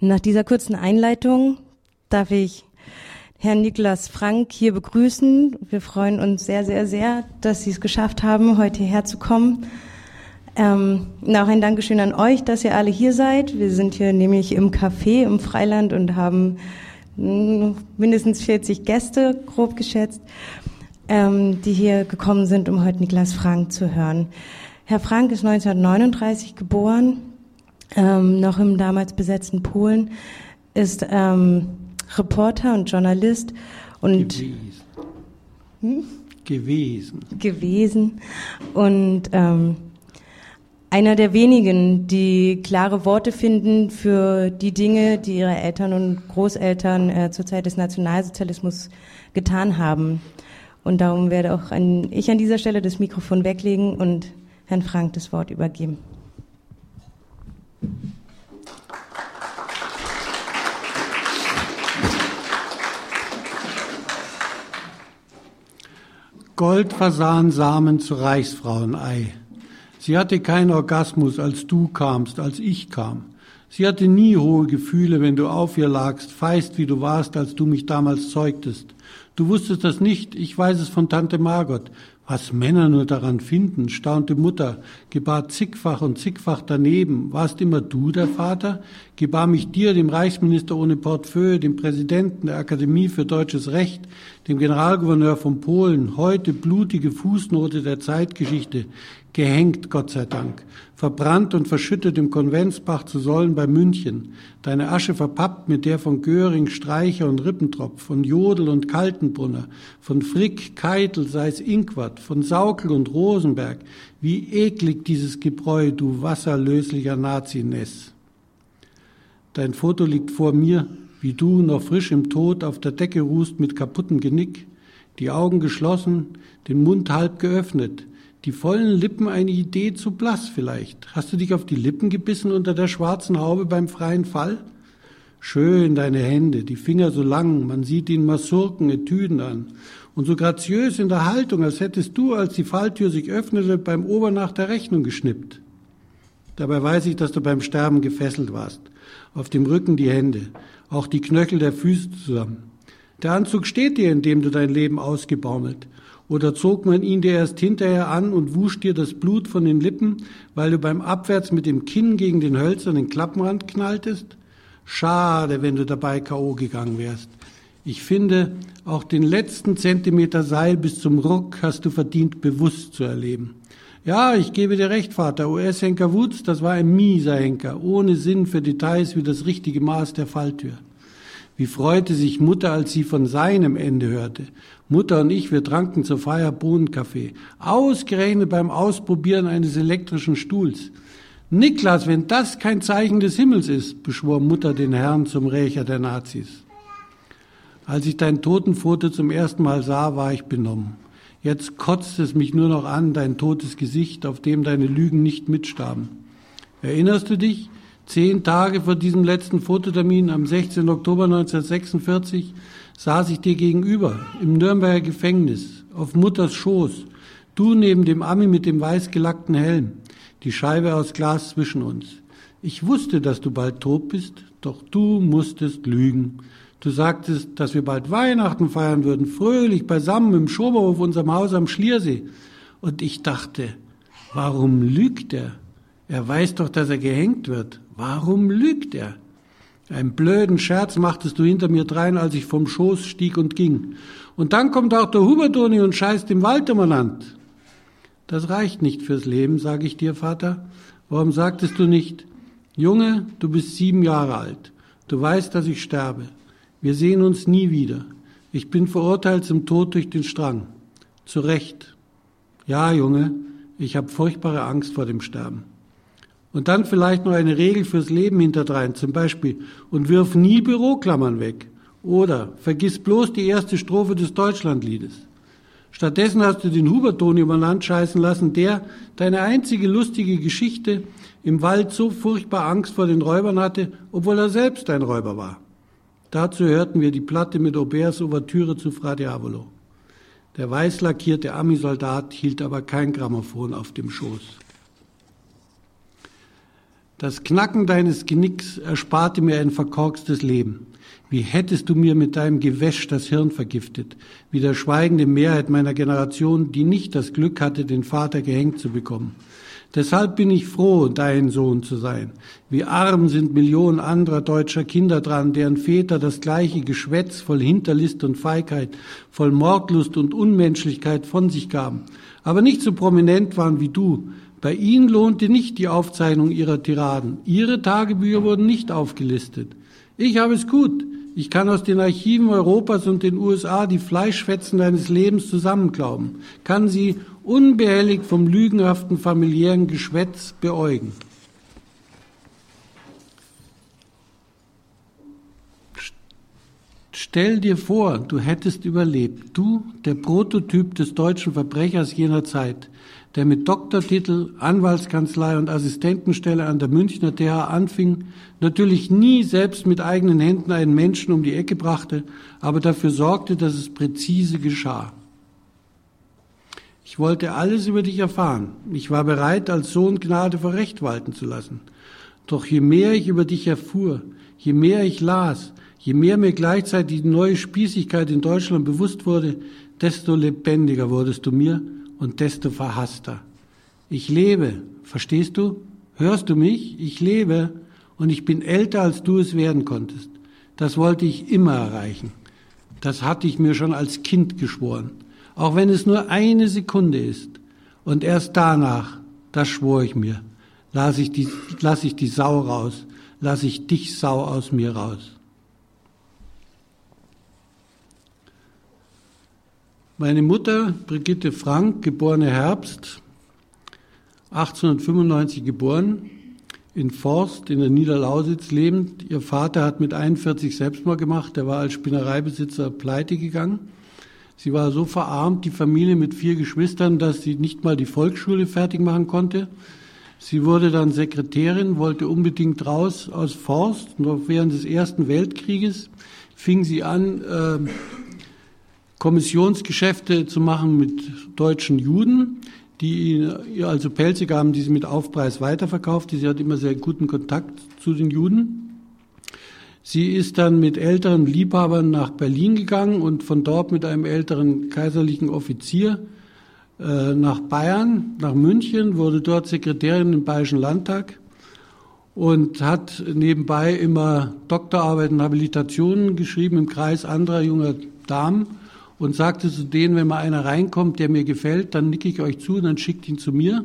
Nach dieser kurzen Einleitung darf ich Herrn Niklas Frank hier begrüßen. Wir freuen uns sehr, sehr, sehr, dass Sie es geschafft haben, heute hierher zu kommen. Ähm, auch ein Dankeschön an euch, dass ihr alle hier seid. Wir sind hier nämlich im Café im Freiland und haben hm, mindestens 40 Gäste, grob geschätzt, ähm, die hier gekommen sind, um heute Niklas Frank zu hören. Herr Frank ist 1939 geboren, ähm, noch im damals besetzten Polen, ist ähm, Reporter und Journalist und gewesen. Hm? gewesen. gewesen und ähm, einer der wenigen, die klare Worte finden für die Dinge, die ihre Eltern und Großeltern äh, zur Zeit des Nationalsozialismus getan haben. Und darum werde auch an, ich an dieser Stelle das Mikrofon weglegen und Herrn Frank das Wort übergeben. Goldfasansamen zu Reichsfrauenei. Sie hatte keinen Orgasmus, als du kamst, als ich kam. Sie hatte nie hohe Gefühle, wenn du auf ihr lagst, feist wie du warst, als du mich damals zeugtest. Du wusstest das nicht, ich weiß es von Tante Margot. Was Männer nur daran finden, staunte Mutter, gebar zigfach und zigfach daneben. Warst immer du der Vater? Gebar mich dir, dem Reichsminister ohne Portefeuille, dem Präsidenten der Akademie für deutsches Recht, dem Generalgouverneur von Polen, heute blutige Fußnote der Zeitgeschichte, gehängt, Gott sei Dank, verbrannt und verschüttet im Konventsbach zu Sollen bei München, deine Asche verpappt mit der von Göring, Streicher und Rippentropf, von Jodl und Kaltenbrunner, von Frick, Keitel, Seis Inquart, von Saukel und Rosenberg, wie eklig dieses Gebräu, du wasserlöslicher Naziness. Dein Foto liegt vor mir, wie du, noch frisch im Tod, auf der Decke ruhst mit kaputtem Genick, die Augen geschlossen, den Mund halb geöffnet, die vollen Lippen eine Idee zu blass vielleicht. Hast du dich auf die Lippen gebissen unter der schwarzen Haube beim freien Fall? Schön deine Hände, die Finger so lang, man sieht ihnen Masurken, Etüden an. Und so graziös in der Haltung, als hättest du, als die Falltür sich öffnete, beim Obernacht der Rechnung geschnippt. Dabei weiß ich, dass du beim Sterben gefesselt warst. Auf dem Rücken die Hände, auch die Knöchel der Füße zusammen. Der Anzug steht dir, in dem du dein Leben ausgebaumelt. Oder zog man ihn dir erst hinterher an und wusch dir das Blut von den Lippen, weil du beim Abwärts mit dem Kinn gegen den hölzernen Klappenrand knalltest? Schade, wenn du dabei K.O. gegangen wärst. Ich finde, auch den letzten Zentimeter Seil bis zum Ruck hast du verdient, bewusst zu erleben. Ja, ich gebe dir recht, Vater. US-Henker Wutz, das war ein mieser Henker, ohne Sinn für Details wie das richtige Maß der Falltür. Wie freute sich Mutter, als sie von seinem Ende hörte. Mutter und ich, wir tranken zur Feier Bohnenkaffee. Ausgerechnet beim Ausprobieren eines elektrischen Stuhls. Niklas, wenn das kein Zeichen des Himmels ist, beschwor Mutter den Herrn zum Rächer der Nazis. Als ich dein Totenfoto zum ersten Mal sah, war ich benommen. Jetzt kotzt es mich nur noch an, dein totes Gesicht, auf dem deine Lügen nicht mitstarben. Erinnerst du dich? Zehn Tage vor diesem letzten Fototermin am 16. Oktober 1946 saß ich dir gegenüber im Nürnberger Gefängnis auf Mutters Schoß, du neben dem Ami mit dem weiß gelackten Helm, die Scheibe aus Glas zwischen uns. Ich wusste, dass du bald tot bist, doch du musstest lügen. Du sagtest, dass wir bald Weihnachten feiern würden, fröhlich beisammen im Schoberhof unserem Haus am Schliersee. Und ich dachte, warum lügt er? Er weiß doch, dass er gehängt wird. Warum lügt er? Einen blöden Scherz machtest du hinter mir drein, als ich vom Schoß stieg und ging. Und dann kommt auch der Hubertoni und scheißt im Waldemmerland. Das reicht nicht fürs Leben, sage ich dir, Vater. Warum sagtest du nicht, Junge, du bist sieben Jahre alt. Du weißt, dass ich sterbe. Wir sehen uns nie wieder. Ich bin verurteilt zum Tod durch den Strang. Zu Recht. Ja, Junge, ich habe furchtbare Angst vor dem Sterben. Und dann vielleicht noch eine Regel fürs Leben hinterdrein, zum Beispiel, und wirf nie Büroklammern weg. Oder vergiss bloß die erste Strophe des Deutschlandliedes. Stattdessen hast du den Huberton über Land scheißen lassen, der deine einzige lustige Geschichte im Wald so furchtbar Angst vor den Räubern hatte, obwohl er selbst ein Räuber war. Dazu hörten wir die Platte mit Auberts Ouvertüre zu Fra Diavolo. Der weiß lackierte Ami-Soldat hielt aber kein Grammophon auf dem Schoß. Das Knacken deines Genicks ersparte mir ein verkorkstes Leben. Wie hättest du mir mit deinem Gewäsch das Hirn vergiftet, wie der schweigende Mehrheit meiner Generation, die nicht das Glück hatte, den Vater gehängt zu bekommen. Deshalb bin ich froh, dein Sohn zu sein. Wie arm sind Millionen anderer deutscher Kinder dran, deren Väter das gleiche Geschwätz voll Hinterlist und Feigheit, voll Mordlust und Unmenschlichkeit von sich gaben, aber nicht so prominent waren wie du. Bei ihnen lohnte nicht die Aufzeichnung ihrer Tiraden. Ihre Tagebücher wurden nicht aufgelistet. Ich habe es gut. Ich kann aus den Archiven Europas und den USA die Fleischfetzen deines Lebens zusammenklauben, kann sie unbehelligt vom lügenhaften familiären Geschwätz beäugen. Stell dir vor, du hättest überlebt, du, der Prototyp des deutschen Verbrechers jener Zeit, der mit Doktortitel, Anwaltskanzlei und Assistentenstelle an der Münchner TH anfing, natürlich nie selbst mit eigenen Händen einen Menschen um die Ecke brachte, aber dafür sorgte, dass es präzise geschah. Ich wollte alles über dich erfahren. Ich war bereit, als Sohn Gnade vor Recht walten zu lassen. Doch je mehr ich über dich erfuhr, je mehr ich las, je mehr mir gleichzeitig die neue Spießigkeit in Deutschland bewusst wurde, desto lebendiger wurdest du mir und desto verhasster. Ich lebe, verstehst du? Hörst du mich? Ich lebe und ich bin älter, als du es werden konntest. Das wollte ich immer erreichen. Das hatte ich mir schon als Kind geschworen. Auch wenn es nur eine Sekunde ist. Und erst danach, das schwor ich mir, lasse ich die, lass ich die Sau raus, lasse ich dich Sau aus mir raus. Meine Mutter, Brigitte Frank, geborene Herbst, 1895 geboren, in Forst in der Niederlausitz lebend. Ihr Vater hat mit 41 Selbstmord gemacht, der war als Spinnereibesitzer pleite gegangen. Sie war so verarmt, die Familie mit vier Geschwistern, dass sie nicht mal die Volksschule fertig machen konnte. Sie wurde dann Sekretärin, wollte unbedingt raus aus Forst. Noch während des Ersten Weltkrieges fing sie an, äh, Kommissionsgeschäfte zu machen mit deutschen Juden, die ihr also Pelze gaben, die sie mit Aufpreis weiterverkaufte. Sie hat immer sehr guten Kontakt zu den Juden. Sie ist dann mit älteren Liebhabern nach Berlin gegangen und von dort mit einem älteren kaiserlichen Offizier äh, nach Bayern, nach München, wurde dort Sekretärin im Bayerischen Landtag und hat nebenbei immer Doktorarbeiten, Habilitationen geschrieben im Kreis anderer junger Damen und sagte zu denen, wenn mal einer reinkommt, der mir gefällt, dann nicke ich euch zu und dann schickt ihn zu mir.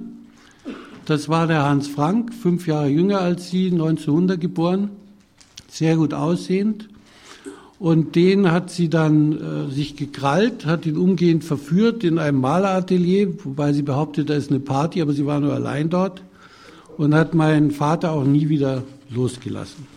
Das war der Hans Frank, fünf Jahre jünger als sie, 1900 geboren, sehr gut aussehend. Und den hat sie dann äh, sich gekrallt, hat ihn umgehend verführt in einem Maleratelier, wobei sie behauptet, da ist eine Party, aber sie war nur allein dort und hat meinen Vater auch nie wieder losgelassen.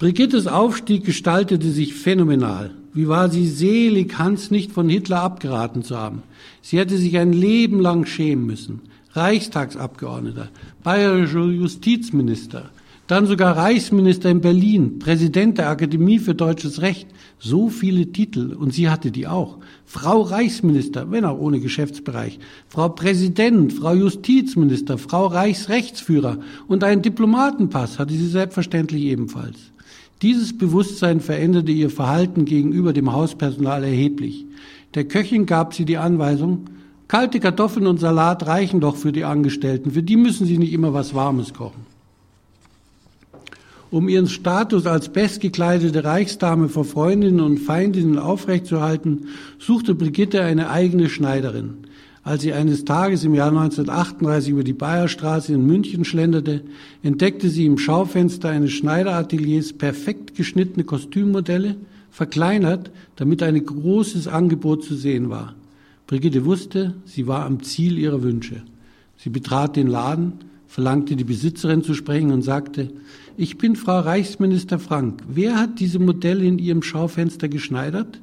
Brigittes Aufstieg gestaltete sich phänomenal. Wie war sie selig, Hans nicht von Hitler abgeraten zu haben. Sie hätte sich ein Leben lang schämen müssen. Reichstagsabgeordneter, bayerischer Justizminister, dann sogar Reichsminister in Berlin, Präsident der Akademie für deutsches Recht. So viele Titel und sie hatte die auch. Frau Reichsminister, wenn auch ohne Geschäftsbereich, Frau Präsident, Frau Justizminister, Frau Reichsrechtsführer und einen Diplomatenpass hatte sie selbstverständlich ebenfalls. Dieses Bewusstsein veränderte ihr Verhalten gegenüber dem Hauspersonal erheblich. Der Köchin gab sie die Anweisung, kalte Kartoffeln und Salat reichen doch für die Angestellten, für die müssen sie nicht immer was Warmes kochen. Um ihren Status als bestgekleidete Reichsdame vor Freundinnen und Feindinnen aufrechtzuerhalten, suchte Brigitte eine eigene Schneiderin. Als sie eines Tages im Jahr 1938 über die Bayerstraße in München schlenderte, entdeckte sie im Schaufenster eines Schneiderateliers perfekt geschnittene Kostümmodelle, verkleinert, damit ein großes Angebot zu sehen war. Brigitte wusste, sie war am Ziel ihrer Wünsche. Sie betrat den Laden, verlangte die Besitzerin zu sprechen und sagte, ich bin Frau Reichsminister Frank. Wer hat diese Modelle in Ihrem Schaufenster geschneidert?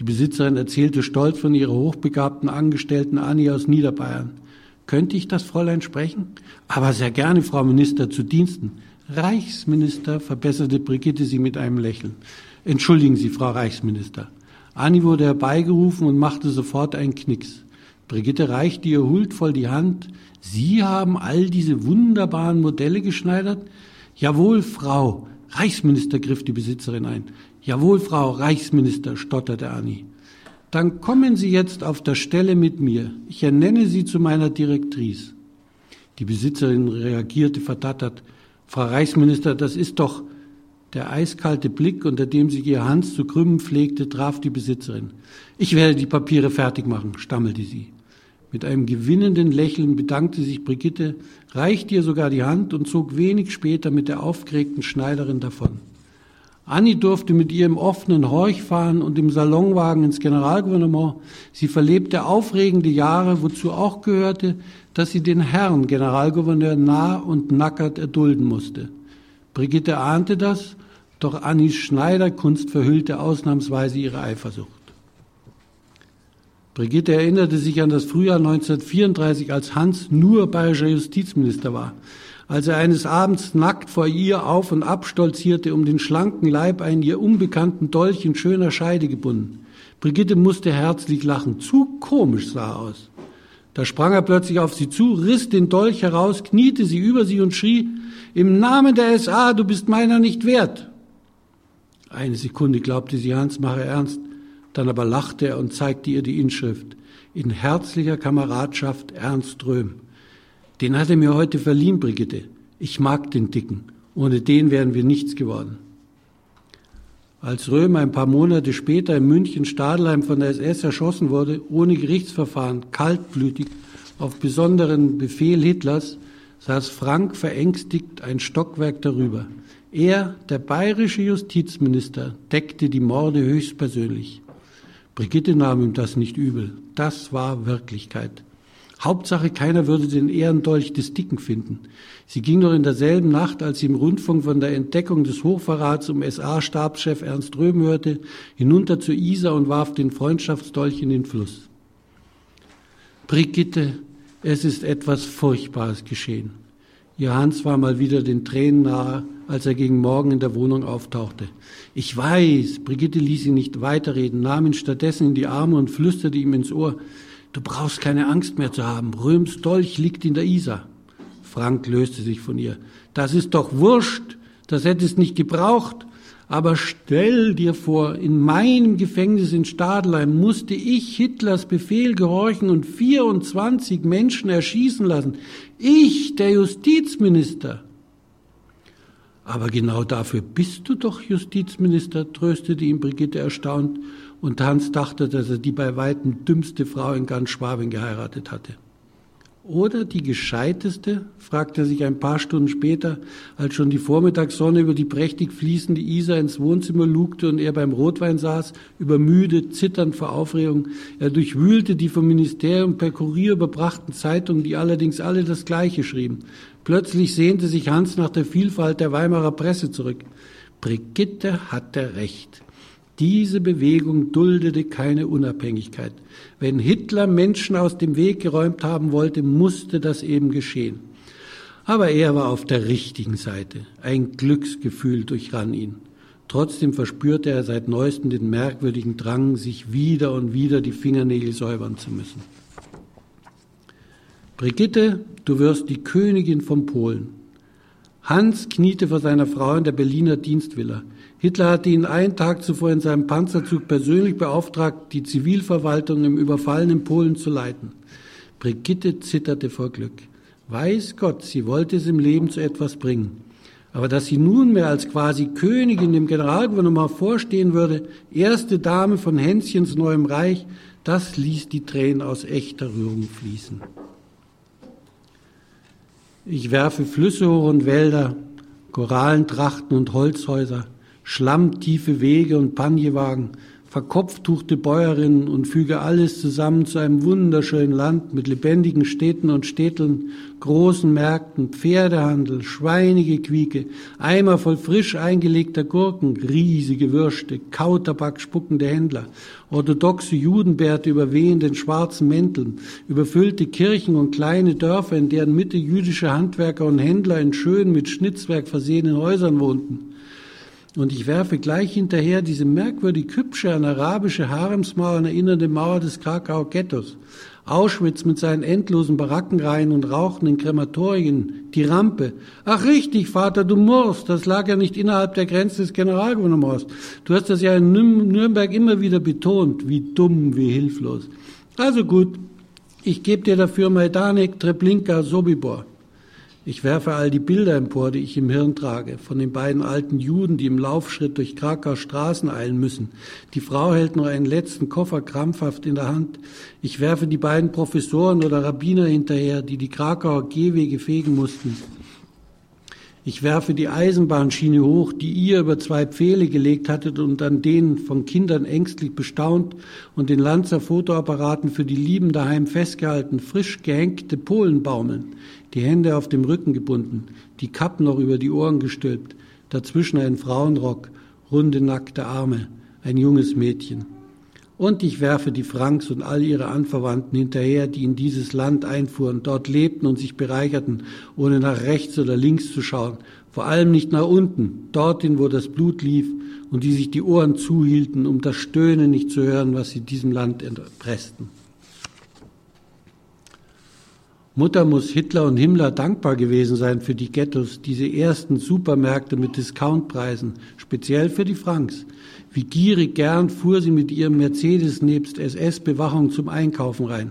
Die Besitzerin erzählte stolz von ihrer hochbegabten Angestellten Annie aus Niederbayern. Könnte ich das Fräulein sprechen? Aber sehr gerne, Frau Minister, zu Diensten. Reichsminister, verbesserte Brigitte sie mit einem Lächeln. Entschuldigen Sie, Frau Reichsminister. Annie wurde herbeigerufen und machte sofort einen Knicks. Brigitte reichte ihr huldvoll die Hand. Sie haben all diese wunderbaren Modelle geschneidert? Jawohl, Frau. Reichsminister griff die Besitzerin ein. Jawohl, Frau Reichsminister, stotterte Annie. Dann kommen Sie jetzt auf der Stelle mit mir. Ich ernenne Sie zu meiner Direktrice. Die Besitzerin reagierte verdattert. Frau Reichsminister, das ist doch der eiskalte Blick, unter dem sich ihr Hans zu krümmen pflegte, traf die Besitzerin. Ich werde die Papiere fertig machen, stammelte sie. Mit einem gewinnenden Lächeln bedankte sich Brigitte, reichte ihr sogar die Hand und zog wenig später mit der aufgeregten Schneiderin davon. Annie durfte mit ihr im offenen Horch fahren und im Salonwagen ins Generalgouvernement. Sie verlebte aufregende Jahre, wozu auch gehörte, dass sie den Herrn Generalgouverneur nah und nackert erdulden musste. Brigitte ahnte das, doch Annies Schneiderkunst verhüllte ausnahmsweise ihre Eifersucht. Brigitte erinnerte sich an das Frühjahr 1934, als Hans nur bayerischer Justizminister war, als er eines Abends nackt vor ihr auf und ab stolzierte, um den schlanken Leib einen ihr unbekannten Dolch in schöner Scheide gebunden. Brigitte musste herzlich lachen. Zu komisch sah er aus. Da sprang er plötzlich auf sie zu, riss den Dolch heraus, kniete sie über sie und schrie, im Namen der SA, du bist meiner nicht wert. Eine Sekunde glaubte sie, Hans mache ernst. Dann aber lachte er und zeigte ihr die Inschrift. In herzlicher Kameradschaft Ernst Röhm. Den hat er mir heute verliehen, Brigitte. Ich mag den Dicken. Ohne den wären wir nichts geworden. Als Röhm ein paar Monate später in München Stadelheim von der SS erschossen wurde, ohne Gerichtsverfahren, kaltblütig, auf besonderen Befehl Hitlers, saß Frank verängstigt ein Stockwerk darüber. Er, der bayerische Justizminister, deckte die Morde höchstpersönlich. Brigitte nahm ihm das nicht übel. Das war Wirklichkeit. Hauptsache, keiner würde den Ehrendolch des Dicken finden. Sie ging noch in derselben Nacht, als sie im Rundfunk von der Entdeckung des Hochverrats um SA-Stabschef Ernst Röhm hörte, hinunter zur Isar und warf den Freundschaftsdolch in den Fluss. Brigitte, es ist etwas Furchtbares geschehen. Ihr Hans war mal wieder den Tränen nahe, als er gegen Morgen in der Wohnung auftauchte. Ich weiß, Brigitte ließ ihn nicht weiterreden, nahm ihn stattdessen in die Arme und flüsterte ihm ins Ohr, du brauchst keine Angst mehr zu haben, Röms Dolch liegt in der Isar. Frank löste sich von ihr. Das ist doch wurscht, das hättest nicht gebraucht. Aber stell dir vor, in meinem Gefängnis in Stadelheim musste ich Hitlers Befehl gehorchen und 24 Menschen erschießen lassen. Ich, der Justizminister. Aber genau dafür bist du doch Justizminister, tröstete ihn Brigitte erstaunt, und Hans dachte, dass er die bei weitem dümmste Frau in ganz Schwaben geheiratet hatte. Oder die gescheiteste? fragte er sich ein paar Stunden später, als schon die Vormittagssonne über die prächtig fließende Isar ins Wohnzimmer lugte und er beim Rotwein saß, übermüdet, zitternd vor Aufregung. Er durchwühlte die vom Ministerium per Kurier überbrachten Zeitungen, die allerdings alle das Gleiche schrieben. Plötzlich sehnte sich Hans nach der Vielfalt der Weimarer Presse zurück. Brigitte hatte recht. Diese Bewegung duldete keine Unabhängigkeit. Wenn Hitler Menschen aus dem Weg geräumt haben wollte, musste das eben geschehen. Aber er war auf der richtigen Seite. Ein Glücksgefühl durchrann ihn. Trotzdem verspürte er seit neuestem den merkwürdigen Drang, sich wieder und wieder die Fingernägel säubern zu müssen. Brigitte, du wirst die Königin von Polen. Hans kniete vor seiner Frau in der Berliner Dienstvilla. Hitler hatte ihn einen Tag zuvor in seinem Panzerzug persönlich beauftragt, die Zivilverwaltung im überfallenen Polen zu leiten. Brigitte zitterte vor Glück. Weiß Gott, sie wollte es im Leben zu etwas bringen. Aber dass sie nunmehr als quasi Königin dem Generalgouvernement vorstehen würde, erste Dame von Hänschens neuem Reich, das ließ die Tränen aus echter Rührung fließen. Ich werfe Flüsse hoch und Wälder, Korallentrachten und Holzhäuser, schlammtiefe Wege und Panjewagen, verkopftuchte Bäuerinnen und füge alles zusammen zu einem wunderschönen Land mit lebendigen Städten und Städteln, großen Märkten, Pferdehandel, Schweinegequieke, Eimer voll frisch eingelegter Gurken, riesige Würste, Kautabak spuckende Händler, orthodoxe Judenbärte über wehenden schwarzen Mänteln, überfüllte Kirchen und kleine Dörfer, in deren Mitte jüdische Handwerker und Händler in schön mit Schnitzwerk versehenen Häusern wohnten. Und ich werfe gleich hinterher diese merkwürdig hübsche an arabische Haremsmauern erinnernde Mauer des Krakauer Ghettos. Auschwitz mit seinen endlosen Barackenreihen und rauchenden Krematorien, die Rampe. Ach richtig, Vater, du murrst, das lag ja nicht innerhalb der Grenze des Generalgouvernements. Du hast das ja in Nürnberg immer wieder betont, wie dumm, wie hilflos. Also gut, ich gebe dir dafür Majdanek, Treblinka, Sobibor. Ich werfe all die Bilder empor, die ich im Hirn trage, von den beiden alten Juden, die im Laufschritt durch Krakau Straßen eilen müssen. Die Frau hält noch einen letzten Koffer krampfhaft in der Hand. Ich werfe die beiden Professoren oder Rabbiner hinterher, die die Krakauer Gehwege fegen mussten. Ich werfe die Eisenbahnschiene hoch, die ihr über zwei Pfähle gelegt hattet und an denen von Kindern ängstlich bestaunt und den Lanzer Fotoapparaten für die Lieben daheim festgehalten, frisch gehängte Polen baumeln, die Hände auf dem Rücken gebunden, die Kappen noch über die Ohren gestülpt, dazwischen ein Frauenrock, runde nackte Arme, ein junges Mädchen. Und ich werfe die Franks und all ihre Anverwandten hinterher, die in dieses Land einfuhren, dort lebten und sich bereicherten, ohne nach rechts oder links zu schauen, vor allem nicht nach unten, dorthin, wo das Blut lief, und die sich die Ohren zuhielten, um das Stöhnen nicht zu hören, was sie diesem Land erpressten. Mutter muss Hitler und Himmler dankbar gewesen sein für die Ghettos, diese ersten Supermärkte mit Discountpreisen, speziell für die Franks. Wie gierig gern fuhr sie mit ihrem Mercedes nebst SS-Bewachung zum Einkaufen rein.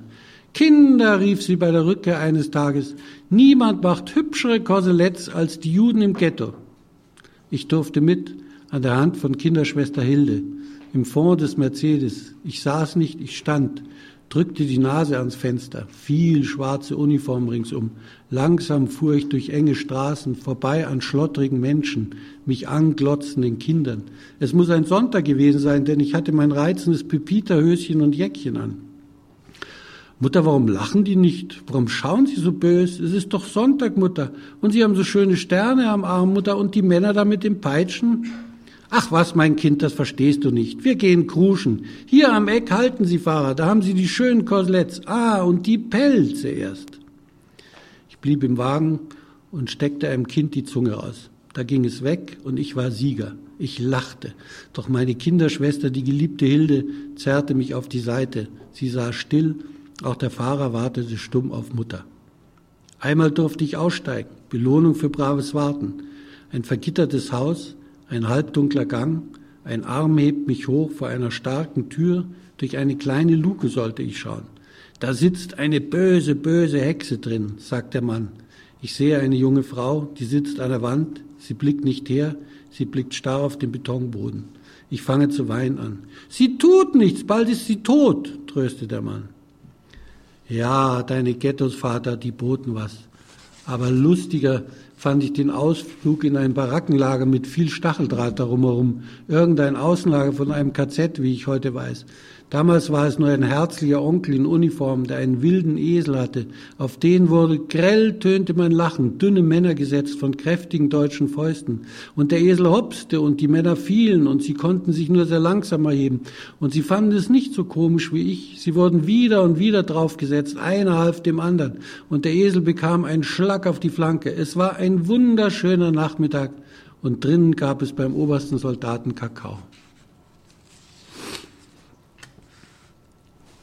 Kinder, rief sie bei der Rückkehr eines Tages, niemand macht hübschere Korseletts als die Juden im Ghetto. Ich durfte mit an der Hand von Kinderschwester Hilde im Fond des Mercedes. Ich saß nicht, ich stand drückte die Nase ans Fenster, viel schwarze Uniform ringsum. Langsam fuhr ich durch enge Straßen, vorbei an schlottrigen Menschen, mich anglotzenden Kindern. Es muss ein Sonntag gewesen sein, denn ich hatte mein reizendes Pepiterhöschen und Jäckchen an. Mutter, warum lachen die nicht? Warum schauen sie so bös? Es ist doch Sonntag, Mutter. Und sie haben so schöne Sterne am Arm, Mutter, und die Männer da mit den Peitschen. Ach was, mein Kind, das verstehst du nicht. Wir gehen kruschen. Hier am Eck halten Sie, Fahrer, da haben Sie die schönen Kosletts. Ah, und die Pelze erst. Ich blieb im Wagen und steckte einem Kind die Zunge aus. Da ging es weg und ich war Sieger. Ich lachte. Doch meine Kinderschwester, die geliebte Hilde, zerrte mich auf die Seite. Sie saß still, auch der Fahrer wartete stumm auf Mutter. Einmal durfte ich aussteigen, Belohnung für braves Warten. Ein vergittertes Haus, ein halbdunkler Gang, ein Arm hebt mich hoch vor einer starken Tür, durch eine kleine Luke sollte ich schauen. Da sitzt eine böse, böse Hexe drin, sagt der Mann. Ich sehe eine junge Frau, die sitzt an der Wand, sie blickt nicht her, sie blickt starr auf den Betonboden. Ich fange zu weinen an. Sie tut nichts, bald ist sie tot, tröstet der Mann. Ja, deine Ghettos, Vater, die boten was. Aber lustiger fand ich den Ausflug in ein Barackenlager mit viel Stacheldraht darum herum. Irgendein Außenlager von einem KZ, wie ich heute weiß. Damals war es nur ein herzlicher Onkel in Uniform, der einen wilden Esel hatte. Auf den wurde grell tönte mein Lachen, dünne Männer gesetzt von kräftigen deutschen Fäusten. Und der Esel hopste und die Männer fielen und sie konnten sich nur sehr langsam erheben. Und sie fanden es nicht so komisch wie ich. Sie wurden wieder und wieder draufgesetzt, einer half dem anderen. Und der Esel bekam einen Schlag auf die Flanke. Es war ein wunderschöner Nachmittag und drinnen gab es beim obersten Soldaten Kakao.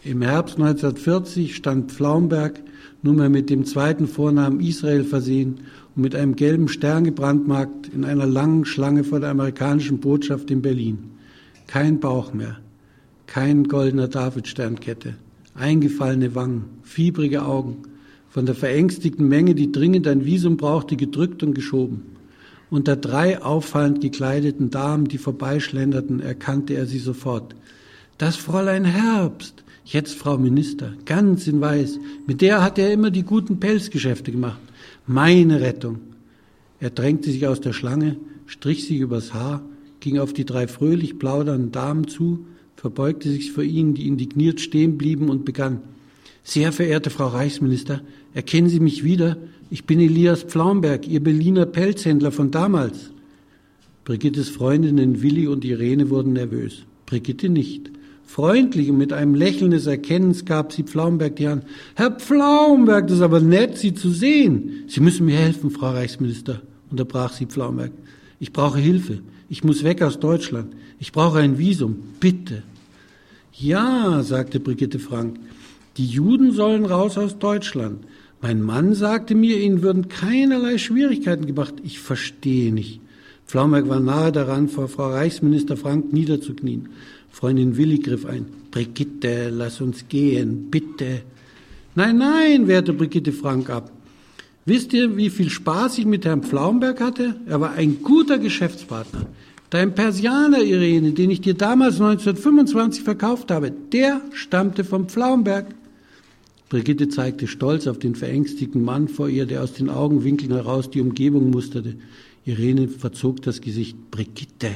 Im Herbst 1940 stand Pflaumberg nunmehr mit dem zweiten Vornamen Israel versehen und mit einem gelben Stern gebrandmarkt in einer langen Schlange vor der amerikanischen Botschaft in Berlin. Kein Bauch mehr, kein goldener Davidsternkette, eingefallene Wangen, fiebrige Augen, von der verängstigten Menge, die dringend ein Visum brauchte, gedrückt und geschoben. Unter drei auffallend gekleideten Damen, die vorbeischlenderten, erkannte er sie sofort. Das Fräulein Herbst, Jetzt Frau Minister, ganz in Weiß. Mit der hat er immer die guten Pelzgeschäfte gemacht. Meine Rettung. Er drängte sich aus der Schlange, strich sich übers Haar, ging auf die drei fröhlich plaudernden Damen zu, verbeugte sich vor ihnen, die indigniert stehen blieben und begann. Sehr verehrte Frau Reichsminister, erkennen Sie mich wieder? Ich bin Elias Pflaumberg, Ihr Berliner Pelzhändler von damals. Brigittes Freundinnen Willi und Irene wurden nervös. Brigitte nicht. Freundlich und mit einem Lächeln des Erkennens gab sie Pflaumberg die Hand. Herr Pflaumberg, das ist aber nett, Sie zu sehen. Sie müssen mir helfen, Frau Reichsminister, unterbrach sie Pflaumberg. Ich brauche Hilfe. Ich muss weg aus Deutschland. Ich brauche ein Visum. Bitte. Ja, sagte Brigitte Frank. Die Juden sollen raus aus Deutschland. Mein Mann sagte mir, ihnen würden keinerlei Schwierigkeiten gemacht. Ich verstehe nicht. Pflaumberg war nahe daran, vor Frau Reichsminister Frank niederzuknien. Freundin Willi griff ein. Brigitte, lass uns gehen, bitte. Nein, nein, wehrte Brigitte Frank ab. Wisst ihr, wie viel Spaß ich mit Herrn Pflaumberg hatte? Er war ein guter Geschäftspartner. Dein Persianer, Irene, den ich dir damals 1925 verkauft habe, der stammte vom Pflaumberg. Brigitte zeigte stolz auf den verängstigten Mann vor ihr, der aus den Augenwinkeln heraus die Umgebung musterte. Irene verzog das Gesicht. Brigitte,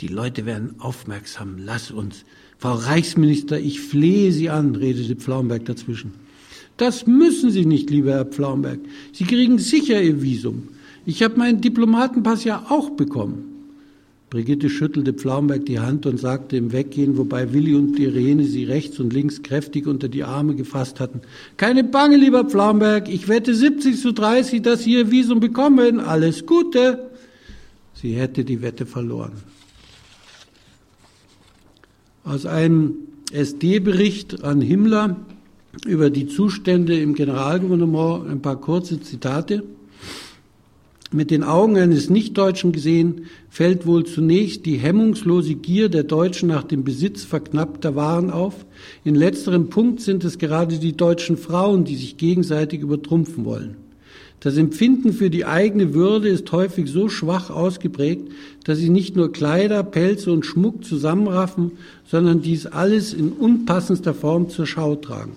die Leute werden aufmerksam. Lass uns. Frau Reichsminister, ich flehe Sie an, redete Pflaumberg dazwischen. Das müssen Sie nicht, lieber Herr Pflaumberg. Sie kriegen sicher Ihr Visum. Ich habe meinen Diplomatenpass ja auch bekommen. Brigitte schüttelte Pflaumberg die Hand und sagte im Weggehen, wobei Willi und Irene sie rechts und links kräftig unter die Arme gefasst hatten. Keine Bange, lieber Pflaumberg, ich wette 70 zu 30, dass Sie Ihr Visum bekommen. Alles Gute. Sie hätte die Wette verloren. Aus einem SD-Bericht an Himmler über die Zustände im Generalgouvernement ein paar kurze Zitate. Mit den Augen eines Nichtdeutschen gesehen fällt wohl zunächst die hemmungslose Gier der Deutschen nach dem Besitz verknappter Waren auf. In letzterem Punkt sind es gerade die deutschen Frauen, die sich gegenseitig übertrumpfen wollen. Das Empfinden für die eigene Würde ist häufig so schwach ausgeprägt, dass sie nicht nur Kleider, Pelze und Schmuck zusammenraffen, sondern dies alles in unpassendster Form zur Schau tragen.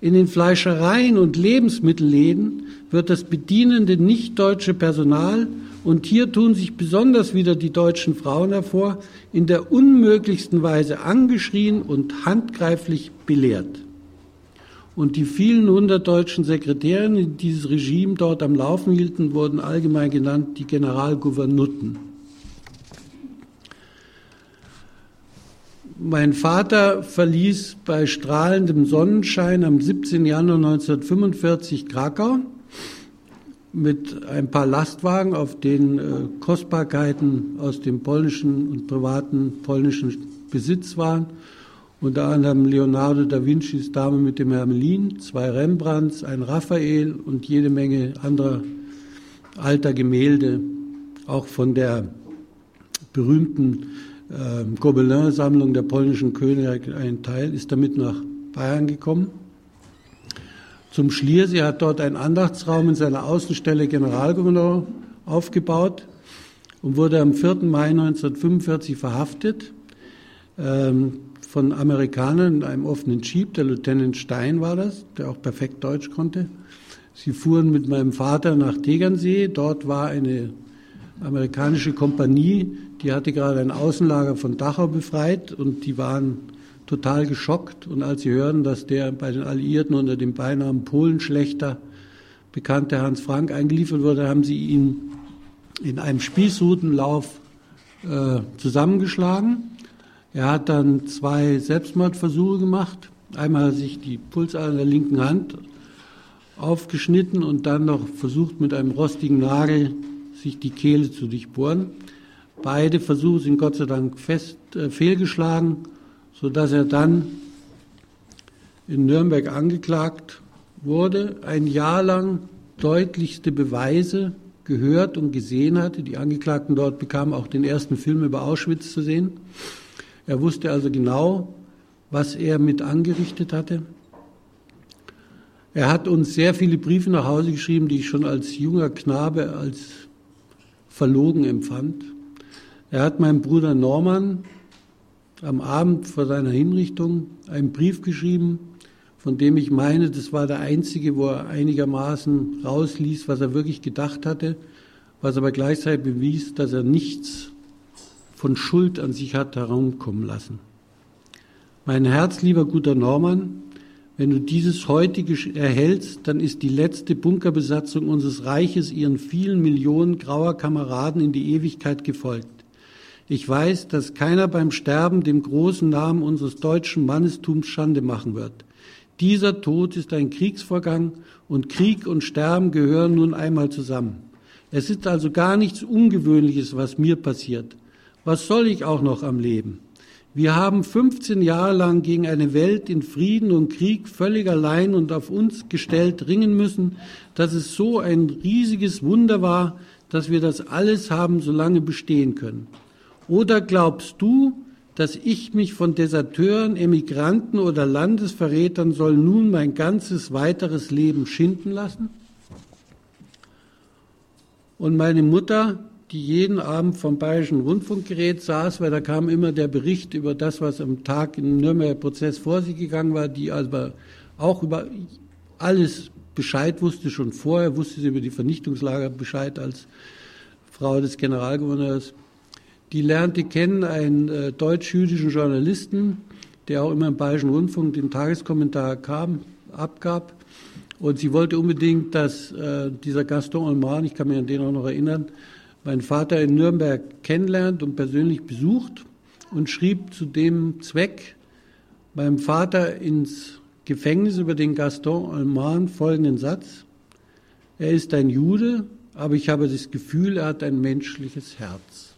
In den Fleischereien und Lebensmittelläden wird das bedienende nicht-deutsche Personal, und hier tun sich besonders wieder die deutschen Frauen hervor, in der unmöglichsten Weise angeschrien und handgreiflich belehrt. Und die vielen hundert deutschen Sekretärinnen, die dieses Regime dort am Laufen hielten, wurden allgemein genannt die Generalgouvernutten. Mein Vater verließ bei strahlendem Sonnenschein am 17. Januar 1945 Krakau mit ein paar Lastwagen, auf denen äh, Kostbarkeiten aus dem polnischen und privaten polnischen Besitz waren. Unter anderem Leonardo da Vincis Dame mit dem Hermelin, zwei Rembrandts, ein Raphael und jede Menge anderer alter Gemälde, auch von der berühmten äh, Gobelin-Sammlung der polnischen Könige ein Teil, ist damit nach Bayern gekommen. Zum Schliersee hat dort einen Andachtsraum in seiner Außenstelle Generalgouverneur aufgebaut und wurde am 4. Mai 1945 verhaftet ähm, von Amerikanern in einem offenen Jeep. Der Lieutenant Stein war das, der auch perfekt Deutsch konnte. Sie fuhren mit meinem Vater nach Tegernsee. Dort war eine amerikanische Kompanie, die hatte gerade ein Außenlager von Dachau befreit und die waren total geschockt. Und als sie hören, dass der bei den Alliierten unter dem Beinamen Polenschlechter bekannte Hans Frank eingeliefert wurde, haben sie ihn in einem Spießrutenlauf äh, zusammengeschlagen. Er hat dann zwei Selbstmordversuche gemacht. Einmal hat er sich die Pulsadern der linken Hand aufgeschnitten und dann noch versucht, mit einem rostigen Nagel sich die Kehle zu durchbohren. Beide Versuche sind Gott sei Dank fest äh, fehlgeschlagen, sodass er dann in Nürnberg angeklagt wurde, ein Jahr lang deutlichste Beweise gehört und gesehen hatte. Die Angeklagten dort bekamen auch den ersten Film über Auschwitz zu sehen. Er wusste also genau, was er mit angerichtet hatte. Er hat uns sehr viele Briefe nach Hause geschrieben, die ich schon als junger Knabe als verlogen empfand. Er hat meinem Bruder Norman am Abend vor seiner Hinrichtung einen Brief geschrieben, von dem ich meine, das war der einzige, wo er einigermaßen rausließ, was er wirklich gedacht hatte, was aber gleichzeitig bewies, dass er nichts von Schuld an sich hat herumkommen lassen. Mein Herz, lieber guter Norman, wenn du dieses heutige erhältst, dann ist die letzte Bunkerbesatzung unseres Reiches ihren vielen Millionen grauer Kameraden in die Ewigkeit gefolgt. Ich weiß, dass keiner beim Sterben dem großen Namen unseres deutschen Mannestums Schande machen wird. Dieser Tod ist ein Kriegsvorgang und Krieg und Sterben gehören nun einmal zusammen. Es ist also gar nichts Ungewöhnliches, was mir passiert. Was soll ich auch noch am Leben? Wir haben 15 Jahre lang gegen eine Welt in Frieden und Krieg völlig allein und auf uns gestellt ringen müssen, dass es so ein riesiges Wunder war, dass wir das alles haben so lange bestehen können. Oder glaubst du, dass ich mich von Deserteuren, Emigranten oder Landesverrätern soll nun mein ganzes weiteres Leben schinden lassen? Und meine Mutter die jeden Abend vom Bayerischen Rundfunkgerät saß, weil da kam immer der Bericht über das, was am Tag im Nürnberger Prozess vor sich gegangen war, die aber auch über alles Bescheid wusste, schon vorher wusste sie über die Vernichtungslager Bescheid als Frau des Generalgouverneurs. Die lernte kennen einen äh, deutsch-jüdischen Journalisten, der auch immer im Bayerischen Rundfunk den Tageskommentar kam, abgab. Und sie wollte unbedingt, dass äh, dieser Gaston Olman, ich kann mich an den auch noch erinnern, meinen Vater in Nürnberg kennenlernt und persönlich besucht und schrieb zu dem Zweck meinem Vater ins Gefängnis über den Gaston Alman folgenden Satz. Er ist ein Jude, aber ich habe das Gefühl, er hat ein menschliches Herz.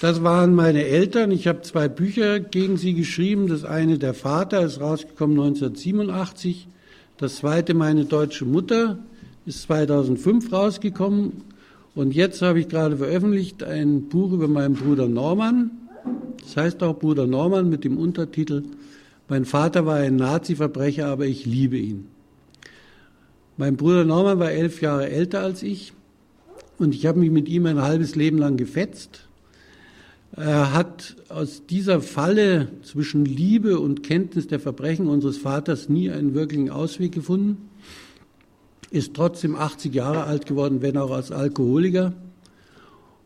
Das waren meine Eltern. Ich habe zwei Bücher gegen sie geschrieben. Das eine, der Vater, ist rausgekommen 1987. Das zweite, meine deutsche Mutter, ist 2005 rausgekommen und jetzt habe ich gerade veröffentlicht ein Buch über meinen Bruder Norman. Das heißt auch Bruder Norman mit dem Untertitel Mein Vater war ein Nazi-Verbrecher, aber ich liebe ihn. Mein Bruder Norman war elf Jahre älter als ich und ich habe mich mit ihm ein halbes Leben lang gefetzt. Er hat aus dieser Falle zwischen Liebe und Kenntnis der Verbrechen unseres Vaters nie einen wirklichen Ausweg gefunden ist trotzdem 80 Jahre alt geworden, wenn auch als Alkoholiker.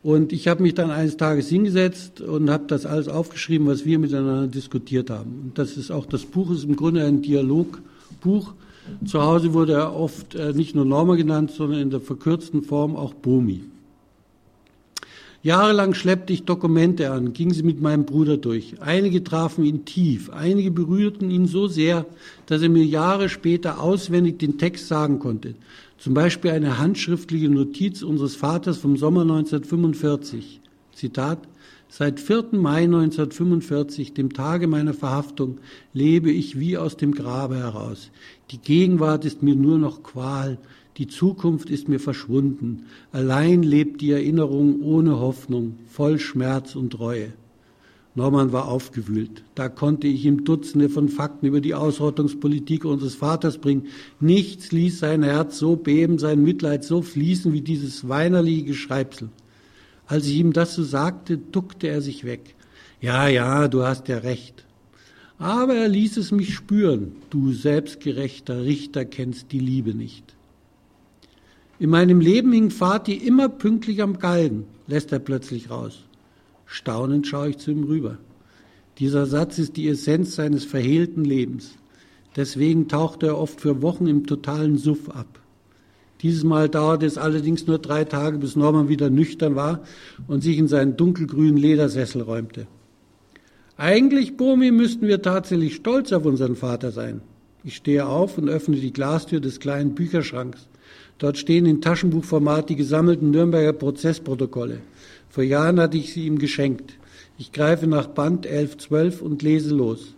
Und ich habe mich dann eines Tages hingesetzt und habe das alles aufgeschrieben, was wir miteinander diskutiert haben. Und das ist auch das Buch, ist im Grunde ein Dialogbuch. Zu Hause wurde er oft äh, nicht nur Norma genannt, sondern in der verkürzten Form auch Bomi. Jahrelang schleppte ich Dokumente an, ging sie mit meinem Bruder durch. Einige trafen ihn tief, einige berührten ihn so sehr, dass er mir Jahre später auswendig den Text sagen konnte. Zum Beispiel eine handschriftliche Notiz unseres Vaters vom Sommer 1945. Zitat, Seit 4. Mai 1945, dem Tage meiner Verhaftung, lebe ich wie aus dem Grabe heraus. Die Gegenwart ist mir nur noch Qual, die Zukunft ist mir verschwunden. Allein lebt die Erinnerung ohne Hoffnung, voll Schmerz und Reue. Norman war aufgewühlt. Da konnte ich ihm Dutzende von Fakten über die Ausrottungspolitik unseres Vaters bringen. Nichts ließ sein Herz so beben, sein Mitleid so fließen wie dieses weinerliche Geschreibsel. Als ich ihm das so sagte, duckte er sich weg. Ja, ja, du hast ja recht. Aber er ließ es mich spüren. Du selbstgerechter Richter kennst die Liebe nicht. In meinem Leben hing Vati immer pünktlich am Galgen, lässt er plötzlich raus. Staunend schaue ich zu ihm rüber. Dieser Satz ist die Essenz seines verhehlten Lebens. Deswegen tauchte er oft für Wochen im totalen Suff ab. Dieses Mal dauerte es allerdings nur drei Tage, bis Norman wieder nüchtern war und sich in seinen dunkelgrünen Ledersessel räumte. Eigentlich, Bomi, müssten wir tatsächlich stolz auf unseren Vater sein. Ich stehe auf und öffne die Glastür des kleinen Bücherschranks. Dort stehen in Taschenbuchformat die gesammelten Nürnberger Prozessprotokolle. Vor Jahren hatte ich sie ihm geschenkt. Ich greife nach Band 1112 und lese los.